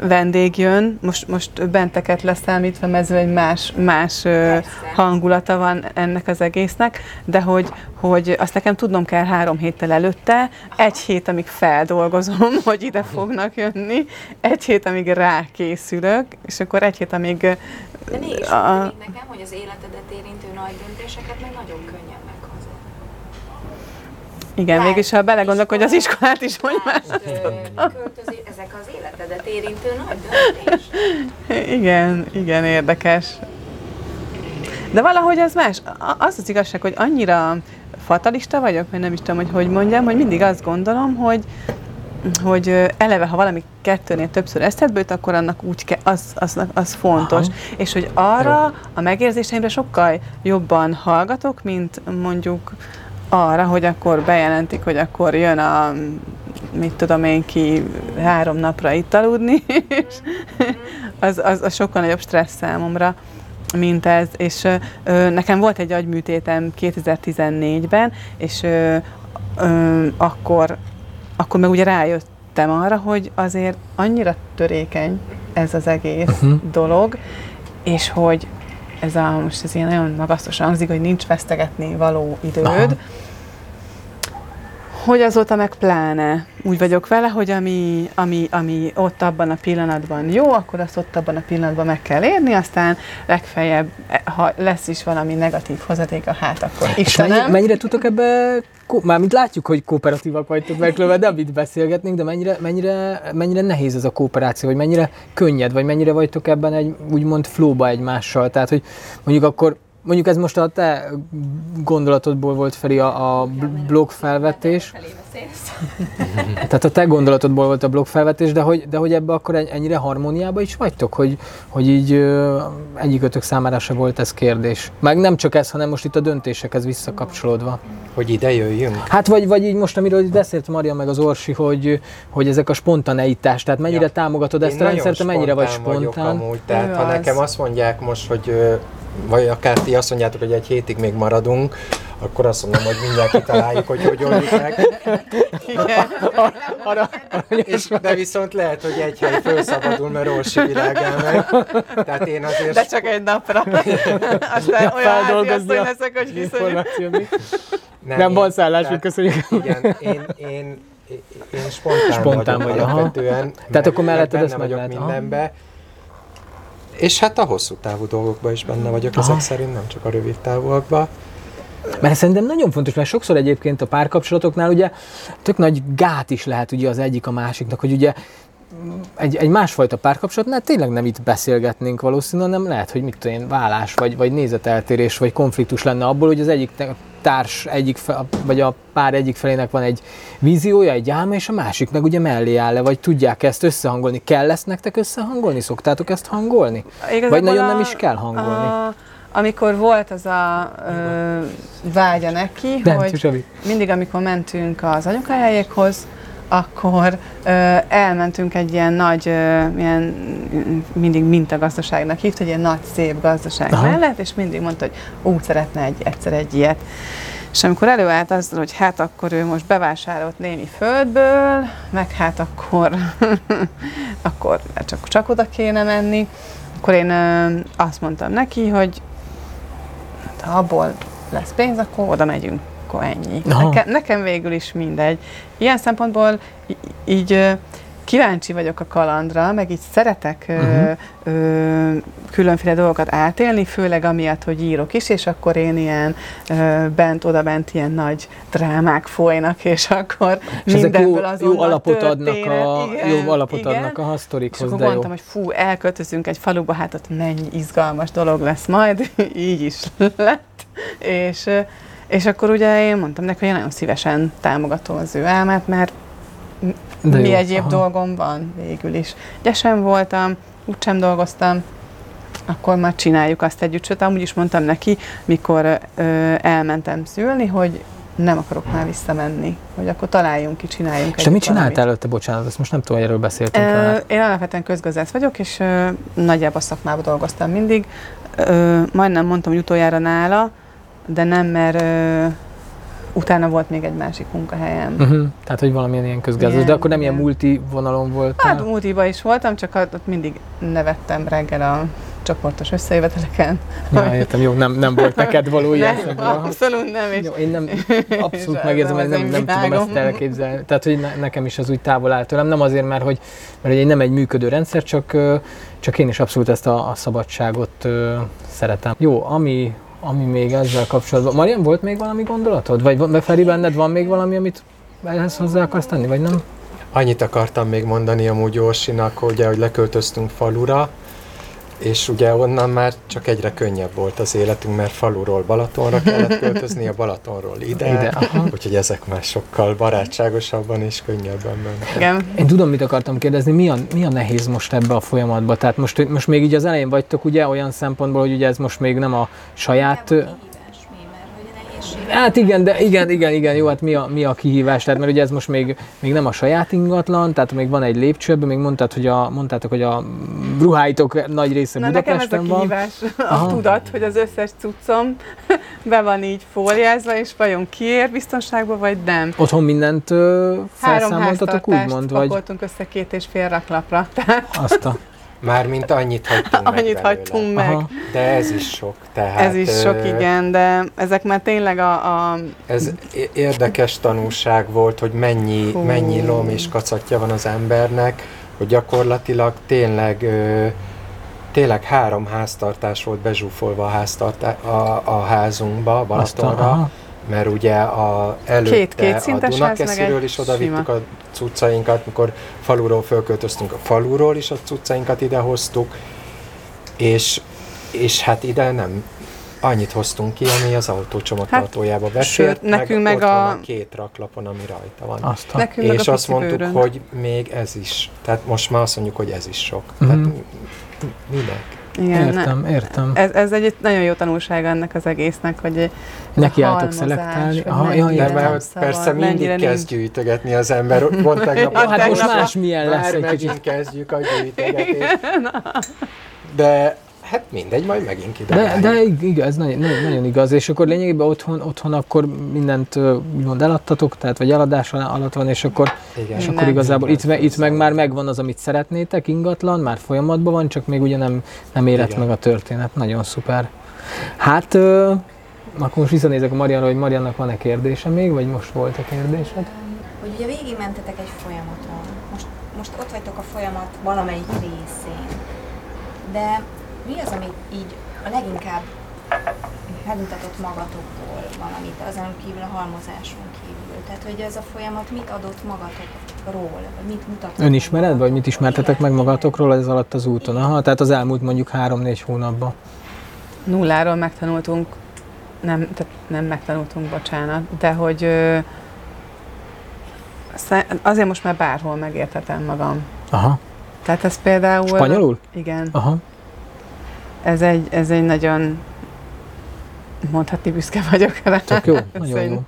vendég jön, most, most benteket leszámítva, ez egy más, más hangulata van ennek az egésznek, de hogy, hogy azt nekem tudnom kell három héttel előtte, egy hét, amíg feldolgozom, hogy ide fognak jönni, egy hét, amíg rákészülök, és akkor egy hét, amíg... De mégis a, nekem, hogy az életedet érintő nagy döntéseket meg nagyon könnyen igen, Lát, mégis ha belegondolok, hogy az iskolát is hogy más. Ezek az életedet érintő nagy döntés. Igen, igen, érdekes. De valahogy az más. Az az igazság, hogy annyira fatalista vagyok, vagy nem is tudom, hogy hogy mondjam, hogy mindig azt gondolom, hogy hogy eleve, ha valami kettőnél többször eszedbe jut, akkor annak úgy ke- az, az, az fontos. Aha. És hogy arra a megérzéseimre sokkal jobban hallgatok, mint mondjuk arra, hogy akkor bejelentik, hogy akkor jön a mit tudom én ki három napra itt aludni, és az, az, az sokkal nagyobb stressz számomra, mint ez. És ö, nekem volt egy agyműtétem 2014-ben, és ö, ö, akkor, akkor meg ugye rájöttem arra, hogy azért annyira törékeny ez az egész uh-huh. dolog, és hogy ez a, most ez ilyen nagyon magasztosan hangzik, hogy nincs vesztegetni való időd, Aha. Hogy azóta meg pláne úgy vagyok vele, hogy ami, ami, ami ott abban a pillanatban jó, akkor azt ott abban a pillanatban meg kell érni, aztán legfeljebb, ha lesz is valami negatív hozadéka, hát akkor Istenem. És mennyire, mennyire tudtok ebbe Mármint látjuk, hogy kooperatívak vagytok meg, de mit beszélgetnénk, de mennyire, mennyire, mennyire nehéz ez a kooperáció, vagy mennyire könnyed, vagy mennyire vagytok ebben egy úgymond flóba egymással. Tehát, hogy mondjuk akkor mondjuk ez most a te gondolatodból volt Feri a, a blog felvetés. Tehát a te gondolatodból volt a blog felvetés, de hogy, de hogy ebbe akkor ennyire harmóniába is vagytok, hogy, hogy így egyikötök számára se volt ez kérdés. Meg nem csak ez, hanem most itt a döntésekhez visszakapcsolódva. Hogy ide jöjjünk? Hát vagy, vagy így most, amiről itt beszélt Maria meg az Orsi, hogy, hogy ezek a spontaneitás, tehát mennyire ja. támogatod ezt Én a rendszert, mennyire vagy spontán. Amúgy, tehát Ő ha az. nekem azt mondják most, hogy vagy akár ti azt mondjátok, hogy egy hétig még maradunk, akkor azt mondom, hogy mindjárt kitaláljuk, hogy hogy oldjuk meg. Igen. És, de viszont lehet, hogy egy hely felszabadul, mert Orsi világán meg. Tehát én azért... De csak egy napra. Aztán olyan háziasszony leszek, hogy viszonylag. Nem, nem van szállásunk, köszönjük. Igen, én, én, én spontán, spontán vagyok, vagy, alapvetően. Tehát akkor melletted ezt meg lehet. mindenbe. Aha és hát a hosszú távú dolgokban is benne vagyok Aha. ezek szerint, nem csak a rövid távúakban. Mert szerintem nagyon fontos, mert sokszor egyébként a párkapcsolatoknál ugye tök nagy gát is lehet ugye az egyik a másiknak, hogy ugye egy, egy másfajta párkapcsolatnál tényleg nem itt beszélgetnénk valószínűleg, nem lehet, hogy mit tudom én, vállás, vagy, vagy nézeteltérés, vagy konfliktus lenne abból, hogy az egyik társ egyik, vagy a pár egyik felének van egy víziója, egy álma, és a másik meg ugye mellé áll le, vagy tudják ezt összehangolni. Kell ezt nektek összehangolni? Szoktátok ezt hangolni? Igazából vagy nagyon a, nem is kell hangolni? A, amikor volt az a ö, vágya neki, nem, hogy mindig, amikor mentünk az anyukahelyekhoz, akkor ö, elmentünk egy ilyen nagy, ö, ilyen, mindig mintagazdaságnak hívta, egy ilyen nagy, szép gazdaság Aha. mellett, és mindig mondta, hogy úgy szeretne egy, egyszer egy ilyet. És amikor előállt azzal, hogy hát akkor ő most bevásárolt némi földből, meg hát akkor, akkor csak, csak oda kéne menni, akkor én azt mondtam neki, hogy hát, ha abból lesz pénz, akkor oda megyünk, akkor ennyi. Nekem, nekem végül is mindegy. Ilyen szempontból így kíváncsi vagyok a kalandra, meg így szeretek uh-huh. ö, ö, különféle dolgokat átélni, főleg amiatt, hogy írok is, és akkor én ilyen ö, bent, oda-bent ilyen nagy drámák folynak, és akkor és mindenből az jó, jó alapot adnak a, igen, jó alapot igen. adnak a sztorikhoz, és akkor mondtam, jó. hogy fú, elköltözünk egy faluba, hát ott mennyi izgalmas dolog lesz majd, így is lett, és és akkor ugye én mondtam neki, hogy én nagyon szívesen támogatom az ő álmát, mert de mi jó. egyéb Aha. dolgom van végül is. Gyesen voltam, úgysem dolgoztam, akkor már csináljuk azt együtt. Sőt, amúgy is mondtam neki, mikor ö, elmentem szülni, hogy nem akarok már visszamenni, hogy akkor találjunk ki, csináljunk És te mit csináltál előtte, bocsánat, ezt most nem tudom, hogy erről beszéltünk. Ö, én alapvetően közgazdász vagyok, és ö, nagyjából szakmában dolgoztam mindig. Ö, majdnem mondtam, hogy utoljára nála, de nem, mert ö, utána volt még egy másik munkahelyem. Uh-huh. Tehát, hogy valamilyen ilyen közgázos, de akkor nem ilyen multi vonalon volt. Hát multiba is voltam, csak ott mindig nevettem reggel a csoportos összejöveteleken. Ja, értem, jó, nem, nem volt neked való ilyen nem, Abszolút nem. És, jó, én nem, abszolút megérzem, hogy nem, nem tudom ezt elképzelni. Tehát, hogy ne, nekem is az úgy távol áll tőlem. Nem azért, mert hogy, mert hogy nem egy működő rendszer, csak, csak én is abszolút ezt a, a szabadságot szeretem. Jó, ami ami még ezzel kapcsolatban... Marian, volt még valami gondolatod? Vagy Feri, benned van még valami, amit ehhez hozzá akarsz tenni, vagy nem? Annyit akartam még mondani amúgy Orsinak, hogy, hogy leköltöztünk falura, és ugye onnan már csak egyre könnyebb volt az életünk, mert faluról Balatonra kellett költözni, a Balatonról ide, ide úgyhogy ezek már sokkal barátságosabban és könnyebben mentek. Igen. Én tudom, mit akartam kérdezni, mi a, mi a nehéz most ebbe a folyamatba? Tehát most, most még így az elején vagytok ugye olyan szempontból, hogy ugye ez most még nem a saját Hát igen, de igen, igen, igen, jó, hát mi a, mi a kihívás? Tehát, mert ugye ez most még, még nem a saját ingatlan, tehát még van egy lépcsőben, még mondtad, hogy a, mondtátok, hogy a ruháitok nagy része Na, Budapesten nekem ez a kihívás, van. a tudat, hogy az összes cuccom be van így fóliázva, és vajon kiér biztonságba, vagy nem. Otthon mindent ö, felszámoltatok, úgymond? Vagy? pakoltunk össze két és fél raklapra. Tehát... Azt a... Mármint annyit hagytunk meg Annyit hagytunk meg. Aha. De ez is sok. Tehát, ez is sok, igen, de ezek már tényleg a... a... Ez érdekes tanulság volt, hogy mennyi, mennyi lom és kacatja van az embernek, hogy gyakorlatilag tényleg tényleg három háztartás volt bezsúfolva a, háztartá- a, a házunkba, Balatonra, mert ugye a, előtte két, két a Dunakesziről is oda vittük a cuccainkat, mikor faluról fölköltöztünk a faluról is a cuccainkat ide hoztuk, és, és hát ide nem annyit hoztunk ki, ami az autó csomagtartójába hát, befért, nekünk meg, meg a... a két raklapon, ami rajta van. Azt a... Nekünk és azt mondtuk, bőrön. hogy még ez is. Tehát most már azt mondjuk, hogy ez is sok. Mm-hmm. Tehát minek? Igen, értem, ne, értem. Ez, ez egy nagyon jó tanulság ennek az egésznek, hogy neki álltok szelektálni. Aha, ja, mert persze mindig kezd gyűjtögetni az ember. Pont tegnap, hát most más milyen lesz egy kicsit. kezdjük a gyűjtögetést. De Hát mindegy, majd megint ide. De, de igaz, nagyon, nagyon igaz, és akkor lényegében otthon, otthon akkor mindent úgymond eladtatok, tehát vagy eladás alatt van, és akkor, Igen, és akkor igazából itt, me, itt meg már megvan az, amit szeretnétek, ingatlan, már folyamatban van, csak még ugye nem, nem érett Igen. meg a történet. Nagyon szuper. Hát, ö, akkor most visszanézek a Marianra, hogy Mariannak van-e kérdése még, vagy most volt a kérdésed? Hogy ugye végigmentetek egy folyamaton, most, most ott vagytok a folyamat valamelyik részén, de mi az, amit így a leginkább megmutatott magatokból valamit, azon kívül a halmozáson kívül? Tehát, hogy ez a folyamat mit adott magatokról, vagy mit mutatott? Önismered, vagy mit ismertetek meg magatokról ez alatt az úton? Aha, tehát az elmúlt mondjuk három-négy hónapban. Nulláról megtanultunk, nem, tehát nem megtanultunk, bocsánat, de hogy ö, azért most már bárhol megértetem magam. Aha. Tehát ez például... Spanyolul? Igen. Aha ez egy, ez egy nagyon mondhatni büszke vagyok rá. Csak jó, nagyon jó.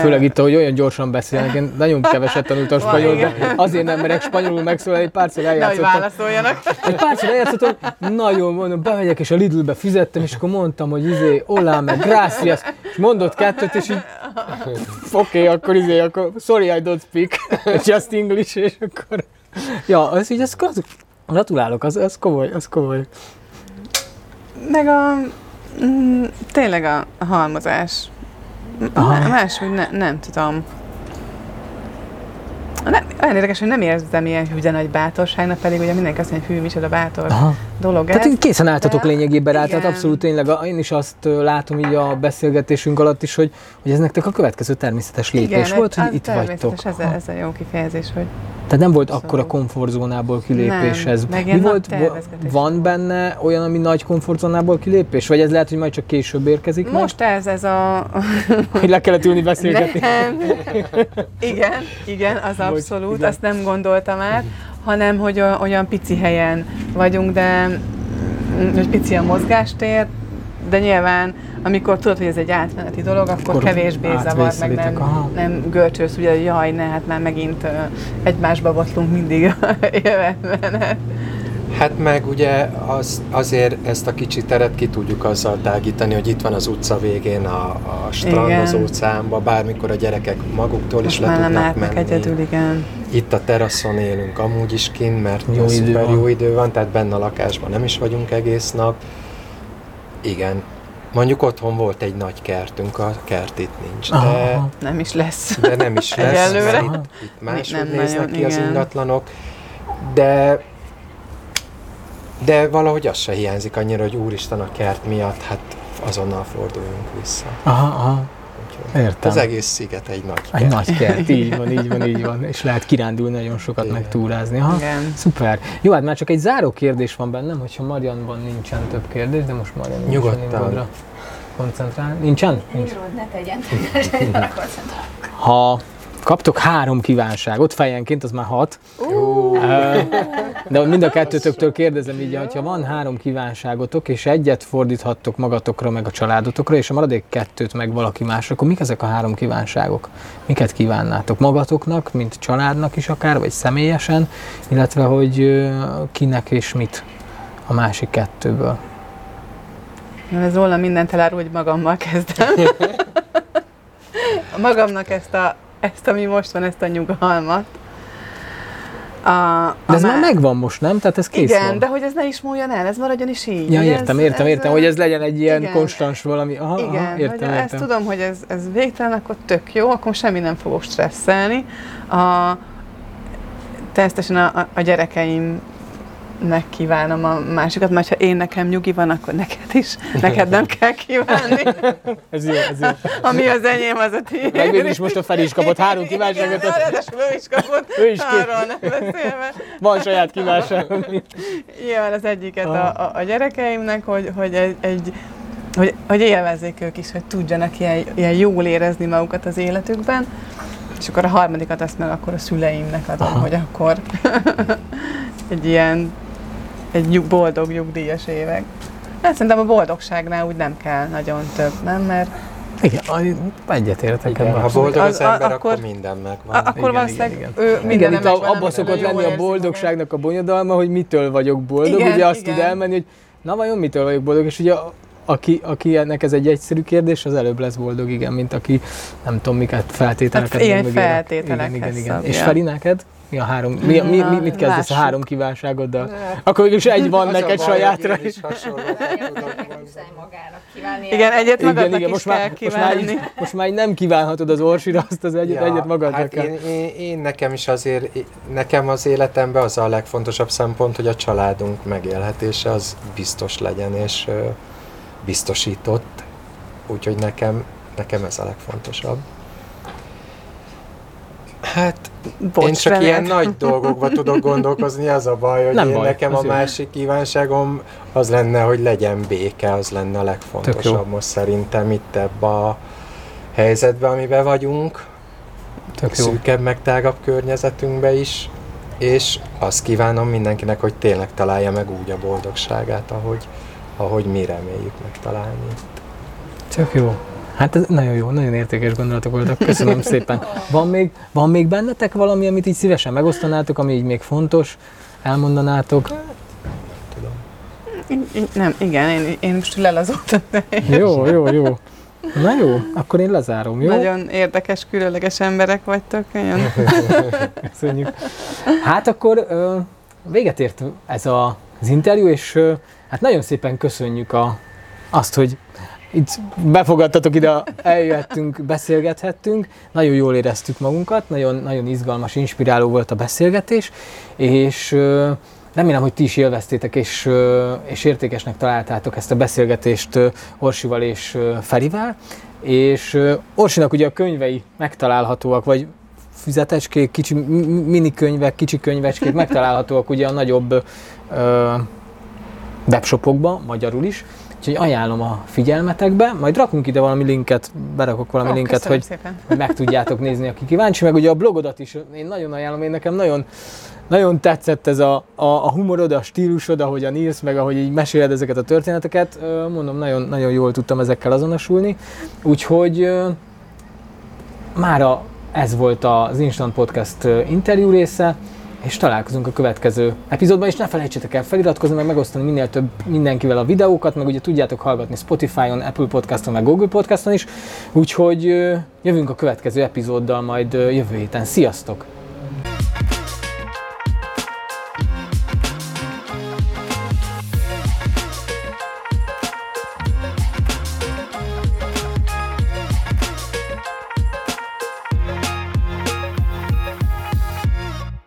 Főleg itt, hogy olyan gyorsan beszélnek, én nagyon keveset tanultam spanyolul, de azért nem merek spanyolul megszólalni, egy párszor eljátszottam. Hogy válaszoljanak. Egy párszor eljátszottam, nagyon mondom, bemegyek, és a Lidlbe fizettem, és akkor mondtam, hogy izé, olá, meg gracias, és mondott kettőt, és így, oké, okay, akkor izé, akkor sorry, I don't speak, just English, és akkor, ja, az így, ez Gratulálok, az, az komoly, az komoly. Meg a, mm, tényleg a, a halmozás. Aha. Máshogy ne, nem tudom. Nem, olyan érdekes, hogy nem érzem ilyen hűde nagy bátorságnak, pedig ugye mindenki azt mondja, hogy hű, micsoda bátor Aha. Dolog Tehát ez. készen álltatok de, lényegében rá, tehát abszolút tényleg én is azt látom így a beszélgetésünk alatt is, hogy, hogy ez nektek a következő természetes lépés igen, volt, hogy itt vagytok. Ez, ez a jó kifejezés, hogy tehát nem volt szóval. akkora komfortzónából kilépés nem, ez. Mi volt, van benne olyan, ami nagy komfortzónából kilépés? Vagy ez lehet, hogy majd csak később érkezik? Most meg? ez, ez a... hogy le kellett ülni beszélgetni. Nem. igen, igen, az abszolút, igen. azt nem gondoltam át, hanem, hogy olyan pici helyen vagyunk, de mm, hogy pici a mozgástér, de nyilván amikor tudod, hogy ez egy átmeneti dolog, akkor, akkor kevésbé zavar, meg nem, nem görcsölsz, ugye, hogy jaj, ne, hát már megint egymásba botlunk mindig a jövetmenet. Hát meg ugye az, azért ezt a kicsi teret ki tudjuk azzal tágítani, hogy itt van az utca végén a, a strand igen. az óceánba, bármikor a gyerekek maguktól Most is le tudnak menni. egyedül, igen. Itt a teraszon élünk amúgy is kint, mert jó, idő van. jó idő van, tehát benne a lakásban nem is vagyunk egész nap. Igen, Mondjuk otthon volt egy nagy kertünk, a kert itt nincs, de... Aha. Nem is lesz. De nem is lesz, mert itt, itt máshogy nem néznek nagyon, ki igen. az ingatlanok, de de valahogy az se hiányzik annyira, hogy úristen a kert miatt, hát azonnal forduljunk vissza. Aha, aha. Értem. Az egész sziget egy nagy kert. Egy nagy kert, így van, így van, így van. És lehet kirándulni nagyon sokat, Igen. meg túrázni. Aha, Igen. Szuper. Jó, hát már csak egy záró kérdés van bennem, hogyha Marianban nincsen több kérdés, de most Marian Nyugodtan. koncentrál. Nincsen? Nincs. ne tegyen. Ha kaptok három kívánságot, fejenként, az már hat. Uh. De mind a kettőtöktől kérdezem így, hogyha van három kívánságotok, és egyet fordíthattok magatokra, meg a családotokra, és a maradék kettőt meg valaki másra, akkor mik ezek a három kívánságok? Miket kívánnátok magatoknak, mint családnak is akár, vagy személyesen, illetve hogy kinek és mit a másik kettőből? Ez volna mindent elárul, hogy magammal kezdem. magamnak ezt a ezt, ami most van, ezt a nyugalmat. A, a de ez már megvan most, nem? Tehát ez kész Igen, van. de hogy ez ne is múljon el, ez maradjon is így. Ja, értem, ez, értem, ez, értem, hogy ez legyen egy ilyen igen, konstans valami. Aha, igen, aha, értem, hogy értem. ezt tudom, hogy ez, ez végtelen, akkor tök jó, akkor semmi nem fogok stresszelni. A, természetesen a, a, a gyerekeim megkívánom a másikat, mert ha én nekem nyugi van, akkor neked is, neked nem kell kívánni. ez jó, ez jó. Ami az enyém, az a tiéd. Meg is most a Feri is kapott három kívánságot. Igen, ráadásul ő is kapott, ő is arról nem beszélve. Van saját kívánság. Nyilván az egyiket a, a, a gyerekeimnek, hogy, hogy egy, egy hogy, hogy élvezzék ők is, hogy tudjanak ilyen, ilyen jól érezni magukat az életükben. És akkor a harmadikat azt meg akkor a szüleimnek adom, Aha. hogy akkor egy ilyen egy nyug, boldog nyugdíjas évek. Hát szerintem a boldogságnál úgy nem kell nagyon több, nem? Mert igen, egyetértek ebben. Ha boldog az, az ember, akkor, akkor minden megvan. A, akkor valószínűleg igen, ő minden igen, itt abban szokott lenni a boldogságnak a bonyodalma, hogy mitől vagyok boldog. Igen, ugye azt igen. tud elmenni, hogy na vajon mitől vagyok boldog, és ugye aki, aki ennek ez egy egyszerű kérdés, az előbb lesz boldog, igen, mint aki nem tudom miket feltételeket. Hát ilyen feltételek. Igen, igen, igen. És Feri neked? Mi a három, mi, mi, mi, mit kezdesz a három kívánságoddal? Akkor mégis egy van neked sajátra. Is igen, egyet magadnak igen, igen, most már, most már, így, most már így nem kívánhatod az orsira, azt az egyet, ja, egyet magadnak hát kell. Én, én, én, nekem is azért, nekem az életemben az a legfontosabb szempont, hogy a családunk megélhetése az biztos legyen, és biztosított. Úgyhogy nekem, nekem ez a legfontosabb. Hát Bocs, én csak veled. ilyen nagy dolgokba tudok gondolkozni, az a baj, hogy Nem én baj, nekem a másik jó. kívánságom az lenne, hogy legyen béke, az lenne a legfontosabb most szerintem itt ebbe a helyzetben, amiben vagyunk. Tök jó. Szűkebb, meg tágabb környezetünkbe is, és azt kívánom mindenkinek, hogy tényleg találja meg úgy a boldogságát, ahogy, ahogy mi reméljük megtalálni itt. Tök jó. Hát ez nagyon jó, nagyon értékes gondolatok voltak. Köszönöm szépen. Van még, van még bennetek valami, amit így szívesen megosztanátok, ami így még fontos, elmondanátok? Tudom. Nem, igen, én, én most lelazultam. Jó, jó, jó. Na jó, akkor én lezárom, jó? Nagyon érdekes, különleges emberek vagytok. Köszönjük. Hát akkor véget ért ez a, az interjú, és hát nagyon szépen köszönjük a, azt, hogy itt befogadtatok ide, eljöttünk, beszélgethettünk, nagyon jól éreztük magunkat, nagyon, nagyon izgalmas, inspiráló volt a beszélgetés, és remélem, hogy ti is élveztétek, és, és értékesnek találtátok ezt a beszélgetést Orsival és Ferivel, és Orsinak ugye a könyvei megtalálhatóak, vagy füzetecskék, kicsi mini könyvek, kicsi könyvecskék megtalálhatóak ugye a nagyobb ö, webshopokban, magyarul is, Úgyhogy ajánlom a figyelmetekbe, majd rakunk ide valami linket, berakok valami oh, linket, hogy, hogy meg tudjátok nézni, aki kíváncsi, meg ugye a blogodat is én nagyon ajánlom, én nekem nagyon, nagyon tetszett ez a, a, a humorod, a stílusod, ahogyan írsz, meg ahogy így meséled ezeket a történeteket, mondom, nagyon, nagyon jól tudtam ezekkel azonosulni, úgyhogy mára ez volt az Instant Podcast interjú része, és találkozunk a következő epizódban, és ne felejtsétek el feliratkozni, meg megosztani minél több mindenkivel a videókat, meg ugye tudjátok hallgatni Spotify-on, Apple Podcaston, meg Google Podcaston is, úgyhogy jövünk a következő epizóddal majd jövő héten. Sziasztok!